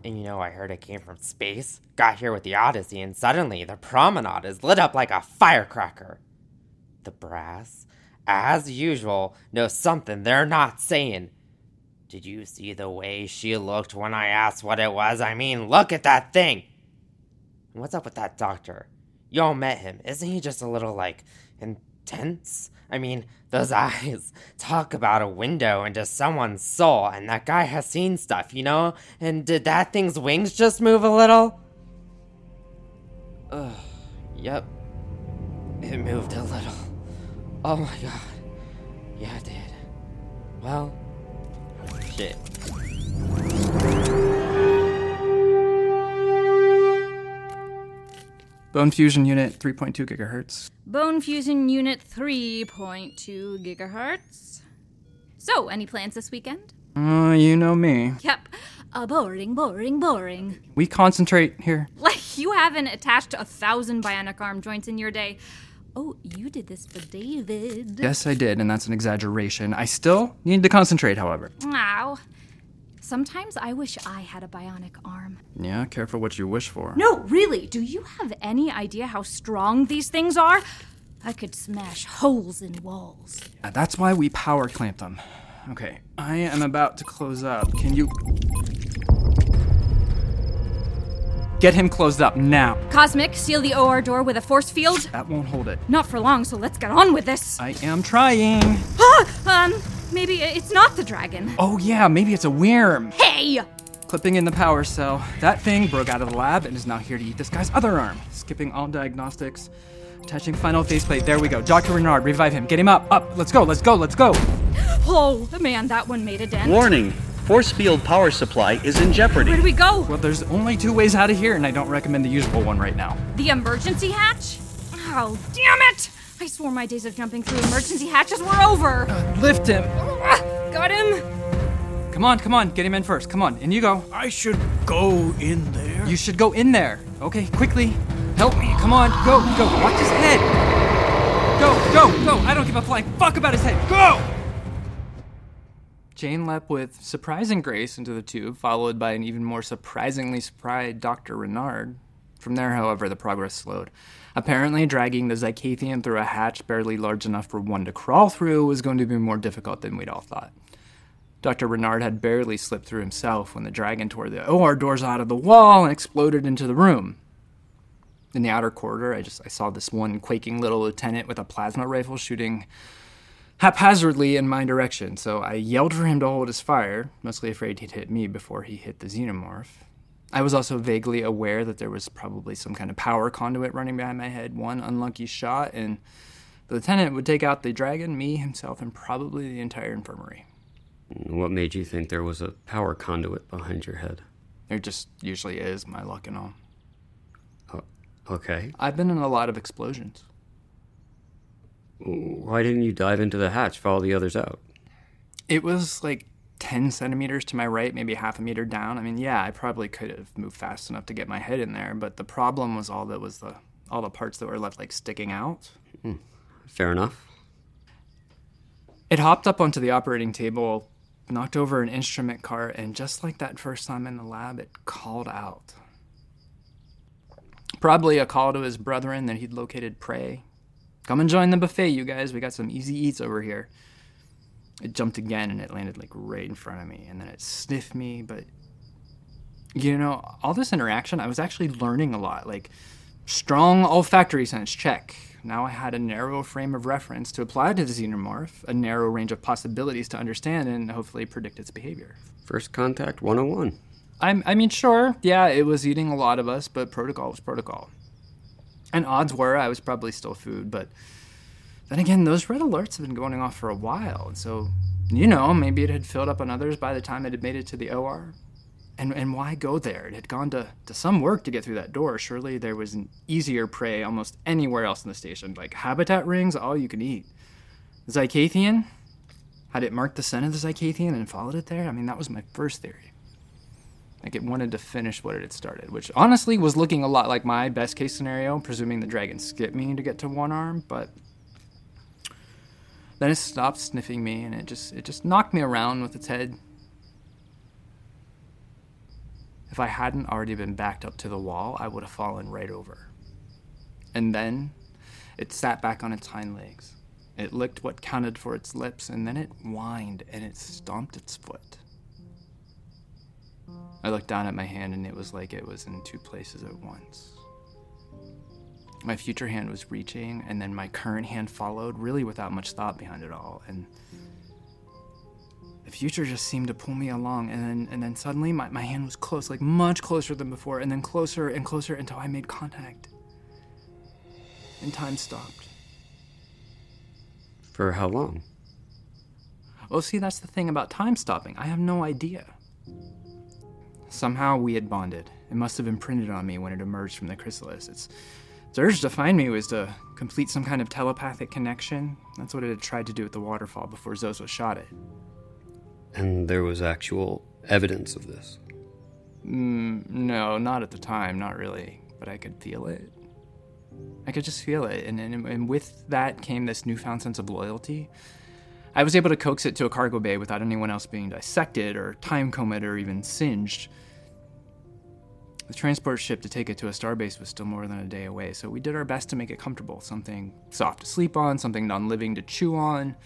[SPEAKER 8] And you know, I heard it came from space, got here with the Odyssey, and suddenly the promenade is lit up like a firecracker. The brass, as usual, knows something they're not saying. Did you see the way she looked when I asked what it was? I mean, look at that thing! What's up with that doctor? Y'all met him. Isn't he just a little, like, intense? I mean, those eyes talk about a window into someone's soul, and that guy has seen stuff, you know? And did that thing's wings just move a little? Ugh, yep. It moved a little. Oh my god. Yeah, it did. Well, shit.
[SPEAKER 2] Bone fusion unit 3.2 gigahertz.
[SPEAKER 3] Bone fusion unit 3.2 gigahertz. So, any plans this weekend?
[SPEAKER 2] Uh, you know me.
[SPEAKER 3] Yep. Uh, boring, boring, boring.
[SPEAKER 2] We concentrate here.
[SPEAKER 3] Like, you haven't attached a thousand bionic arm joints in your day. Oh, you did this for David.
[SPEAKER 2] Yes, I did, and that's an exaggeration. I still need to concentrate, however.
[SPEAKER 3] Ow. Sometimes I wish I had a bionic arm.
[SPEAKER 2] Yeah, careful what you wish for.
[SPEAKER 3] No, really, do you have any idea how strong these things are? I could smash holes in walls.
[SPEAKER 2] Uh, That's why we power clamp them. Okay, I am about to close up. Can you. Get him closed up now.
[SPEAKER 3] Cosmic, seal the OR door with a force field.
[SPEAKER 2] That won't hold it.
[SPEAKER 3] Not for long, so let's get on with this.
[SPEAKER 2] I am trying.
[SPEAKER 3] Ah, um, Maybe it's not the dragon.
[SPEAKER 2] Oh, yeah, maybe it's a worm.
[SPEAKER 3] Hey!
[SPEAKER 2] Clipping in the power cell. That thing broke out of the lab and is now here to eat this guy's other arm. Skipping all diagnostics. Attaching final faceplate. There we go. Dr. Renard, revive him. Get him up. Up. Let's go. Let's go. Let's go.
[SPEAKER 3] Oh, man, that one made a dent.
[SPEAKER 4] Warning force field power supply is in jeopardy.
[SPEAKER 3] Where do we go?
[SPEAKER 2] Well, there's only two ways out of here, and I don't recommend the usual one right now.
[SPEAKER 3] The emergency hatch? Oh, damn it! I swore my days of jumping through emergency hatches were over.
[SPEAKER 2] Lift him.
[SPEAKER 3] Got him.
[SPEAKER 2] Come on, come on. Get him in first. Come on. In you go.
[SPEAKER 12] I should go in there.
[SPEAKER 2] You should go in there. Okay, quickly. Help me. Come on. Go, go. Watch his head. Go, go, go. I don't give a flying fuck about his head. Go! Jane leapt with surprising grace into the tube, followed by an even more surprisingly surprised Dr. Renard. From there, however, the progress slowed. Apparently, dragging the Zycathian through a hatch barely large enough for one to crawl through was going to be more difficult than we'd all thought. Dr. Renard had barely slipped through himself when the dragon tore the OR doors out of the wall and exploded into the room. In the outer corridor, I just I saw this one quaking little lieutenant with a plasma rifle shooting haphazardly in my direction, so I yelled for him to hold his fire, mostly afraid he'd hit me before he hit the xenomorph. I was also vaguely aware that there was probably some kind of power conduit running behind my head. One unlucky shot, and the lieutenant would take out the dragon, me, himself, and probably the entire infirmary.
[SPEAKER 1] What made you think there was a power conduit behind your head?
[SPEAKER 2] There just usually is, my luck and all.
[SPEAKER 1] Oh, okay.
[SPEAKER 2] I've been in a lot of explosions.
[SPEAKER 1] Why didn't you dive into the hatch, follow the others out?
[SPEAKER 2] It was like 10 centimeters to my right, maybe half a meter down. I mean, yeah, I probably could have moved fast enough to get my head in there, but the problem was all that was the all the parts that were left like sticking out.
[SPEAKER 1] Hmm. Fair enough.
[SPEAKER 2] It hopped up onto the operating table, knocked over an instrument cart, and just like that first time in the lab, it called out. Probably a call to his brethren that he'd located prey. Come and join the buffet, you guys. We got some easy eats over here. It jumped again and it landed like right in front of me, and then it sniffed me. But you know, all this interaction, I was actually learning a lot. Like, strong olfactory sense, check. Now I had a narrow frame of reference to apply to the xenomorph, a narrow range of possibilities to understand and hopefully predict its behavior.
[SPEAKER 1] First contact 101.
[SPEAKER 2] I'm, I mean, sure, yeah, it was eating a lot of us, but protocol was protocol. And odds were I was probably still food, but then again, those red alerts have been going off for a while, so, you know, maybe it had filled up on others by the time it had made it to the OR. And, and why go there? It had gone to, to some work to get through that door. Surely there was an easier prey almost anywhere else in the station, like habitat rings, all you can eat. The Zycathian? Had it marked the scent of the Zycathian and followed it there? I mean, that was my first theory. Like it wanted to finish what it had started, which honestly was looking a lot like my best case scenario, presuming the dragon skipped me to get to one arm, but then it stopped sniffing me and it just it just knocked me around with its head. If I hadn't already been backed up to the wall, I would have fallen right over. And then it sat back on its hind legs. It licked what counted for its lips, and then it whined and it stomped its foot. I looked down at my hand and it was like it was in two places at once. My future hand was reaching, and then my current hand followed, really without much thought behind it all. And the future just seemed to pull me along, and then and then suddenly my, my hand was close, like much closer than before, and then closer and closer until I made contact. And time stopped.
[SPEAKER 1] For how long?
[SPEAKER 2] Well, see, that's the thing about time stopping. I have no idea. Somehow we had bonded. It must have imprinted on me when it emerged from the chrysalis. Its, its urge to find me was to complete some kind of telepathic connection. That's what it had tried to do at the waterfall before Zozo shot it.
[SPEAKER 1] And there was actual evidence of this?
[SPEAKER 2] Mm, no, not at the time, not really. But I could feel it. I could just feel it. And, and, and with that came this newfound sense of loyalty. I was able to coax it to a cargo bay without anyone else being dissected or time combed or even singed. The transport ship to take it to a starbase was still more than a day away, so we did our best to make it comfortable. Something soft to sleep on, something non living to chew on.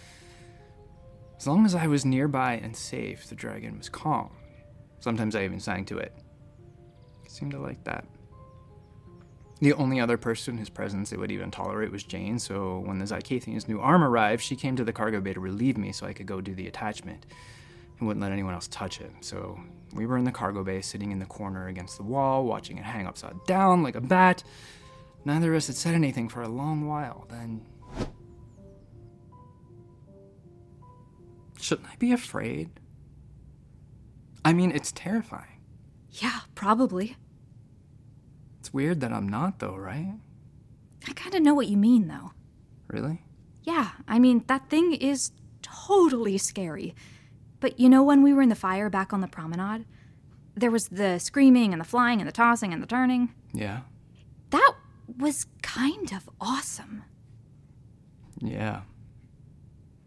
[SPEAKER 2] As long as I was nearby and safe, the dragon was calm. Sometimes I even sang to it. It seemed to like that. The only other person whose presence it would even tolerate was Jane, so when the Zycathian's new arm arrived, she came to the cargo bay to relieve me so I could go do the attachment and wouldn't let anyone else touch it. So we were in the cargo bay, sitting in the corner against the wall, watching it hang upside down like a bat. Neither of us had said anything for a long while. Then. Shouldn't I be afraid? I mean, it's terrifying.
[SPEAKER 3] Yeah, probably.
[SPEAKER 2] It's weird that I'm not, though, right?
[SPEAKER 3] I kind of know what you mean, though.
[SPEAKER 2] Really?
[SPEAKER 3] Yeah, I mean, that thing is totally scary. But you know, when we were in the fire back on the promenade, there was the screaming and the flying and the tossing and the turning.
[SPEAKER 2] Yeah.
[SPEAKER 3] That was kind of awesome.
[SPEAKER 2] Yeah.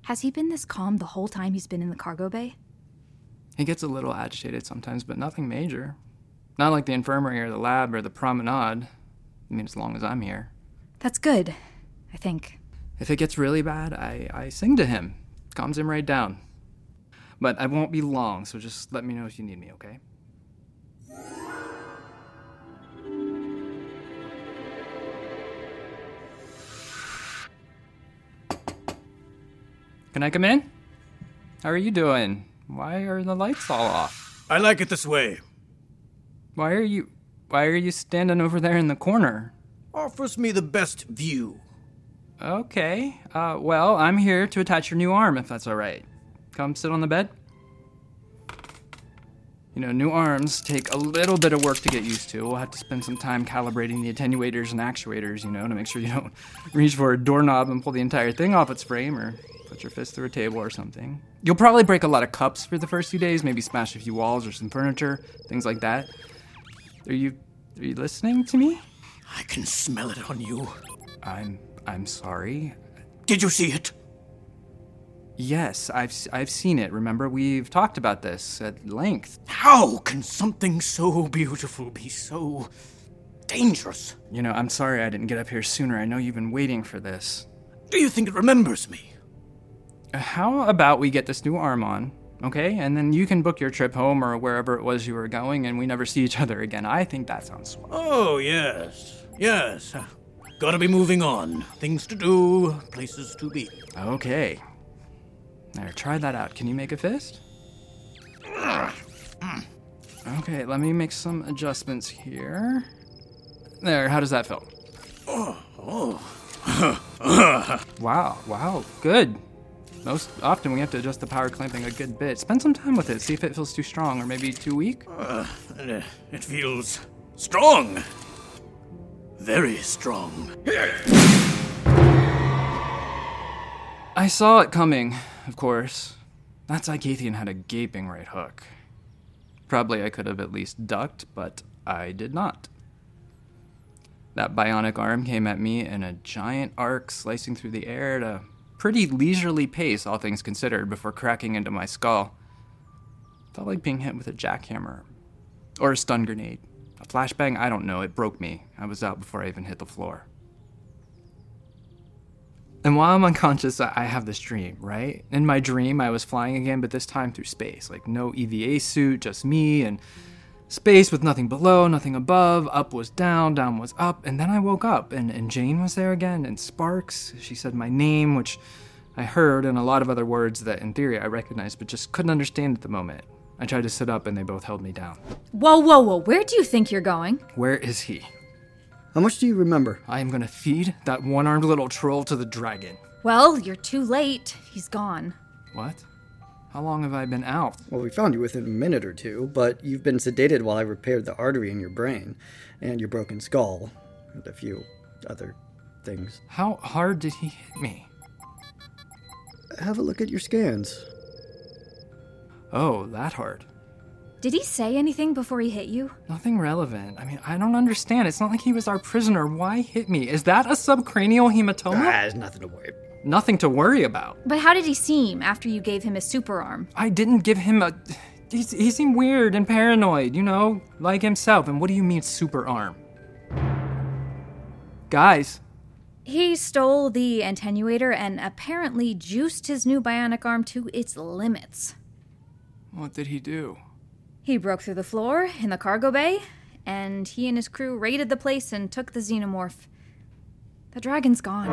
[SPEAKER 3] Has he been this calm the whole time he's been in the cargo bay?
[SPEAKER 2] He gets a little agitated sometimes, but nothing major. Not like the infirmary or the lab or the promenade. I mean, as long as I'm here.
[SPEAKER 3] That's good, I think.
[SPEAKER 2] If it gets really bad, I, I sing to him. Calms him right down. But I won't be long, so just let me know if you need me, okay? Can I come in? How are you doing? Why are the lights all off?
[SPEAKER 12] I like it this way.
[SPEAKER 2] Why are you why are you standing over there in the corner?
[SPEAKER 12] Offers me the best view.
[SPEAKER 2] Okay. Uh, well, I'm here to attach your new arm if that's all right. Come sit on the bed. You know, new arms take a little bit of work to get used to. We'll have to spend some time calibrating the attenuators and actuators, you know, to make sure you don't reach for a doorknob and pull the entire thing off its frame or put your fist through a table or something. You'll probably break a lot of cups for the first few days, maybe smash a few walls or some furniture, things like that. Are you are you listening to me?
[SPEAKER 12] I can smell it on you.
[SPEAKER 2] I'm I'm sorry.
[SPEAKER 12] Did you see it?
[SPEAKER 2] Yes, I've I've seen it. Remember, we've talked about this at length.
[SPEAKER 12] How can something so beautiful be so dangerous?
[SPEAKER 2] You know, I'm sorry I didn't get up here sooner. I know you've been waiting for this.
[SPEAKER 12] Do you think it remembers me?
[SPEAKER 2] Uh, how about we get this new arm on, okay? And then you can book your trip home or wherever it was you were going, and we never see each other again. I think that sounds swell.
[SPEAKER 12] Oh, yes. Yes. Gotta be moving on. Things to do, places to be.
[SPEAKER 2] Okay. There, try that out. Can you make a fist? Okay, let me make some adjustments here. There, how does that feel? Wow, wow, good. Most often we have to adjust the power clamping a good bit. Spend some time with it, see if it feels too strong or maybe too weak.
[SPEAKER 12] Uh, it feels strong. Very strong.
[SPEAKER 2] I saw it coming, of course. That Zycathian had a gaping right hook. Probably I could have at least ducked, but I did not. That bionic arm came at me in a giant arc, slicing through the air at a pretty leisurely pace, all things considered, before cracking into my skull. Felt like being hit with a jackhammer. Or a stun grenade. A flashbang, I don't know, it broke me. I was out before I even hit the floor. And while I'm unconscious, I have this dream, right? In my dream, I was flying again, but this time through space. Like, no EVA suit, just me, and space with nothing below, nothing above. Up was down, down was up. And then I woke up, and, and Jane was there again, and Sparks. She said my name, which I heard, and a lot of other words that in theory I recognized, but just couldn't understand at the moment. I tried to sit up, and they both held me down.
[SPEAKER 3] Whoa, whoa, whoa. Where do you think you're going?
[SPEAKER 2] Where is he?
[SPEAKER 7] How much do you remember?
[SPEAKER 2] I am gonna feed that one armed little troll to the dragon.
[SPEAKER 3] Well, you're too late. He's gone.
[SPEAKER 2] What? How long have I been out?
[SPEAKER 7] Well, we found you within a minute or two, but you've been sedated while I repaired the artery in your brain and your broken skull and a few other things.
[SPEAKER 2] How hard did he hit me?
[SPEAKER 7] Have a look at your scans.
[SPEAKER 2] Oh, that hard.
[SPEAKER 3] Did he say anything before he hit you?
[SPEAKER 2] Nothing relevant. I mean, I don't understand. It's not like he was our prisoner. Why hit me? Is that a subcranial hematoma?
[SPEAKER 7] Ah, there's nothing to worry
[SPEAKER 2] Nothing to worry about.
[SPEAKER 3] But how did he seem after you gave him his super arm?
[SPEAKER 2] I didn't give him a. He, he seemed weird and paranoid, you know, like himself. And what do you mean, super arm? Guys.
[SPEAKER 3] He stole the attenuator and apparently juiced his new bionic arm to its limits.
[SPEAKER 2] What did he do?
[SPEAKER 3] He broke through the floor in the cargo bay and he and his crew raided the place and took the xenomorph. The dragon's gone.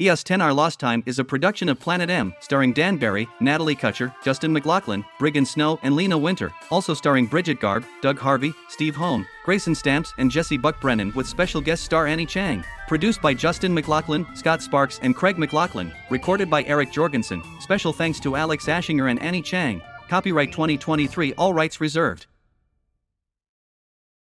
[SPEAKER 4] EOS 10 Our Lost Time is a production of Planet M, starring Dan Barry, Natalie Kutcher, Justin McLaughlin, Brigham Snow, and Lena Winter. Also starring Bridget Garb, Doug Harvey, Steve Hone, Grayson Stamps, and Jesse Buck Brennan, with special guest star Annie Chang. Produced by Justin McLaughlin, Scott Sparks, and Craig McLaughlin. Recorded by Eric Jorgensen. Special thanks to Alex Ashinger and Annie Chang. Copyright 2023, all rights reserved.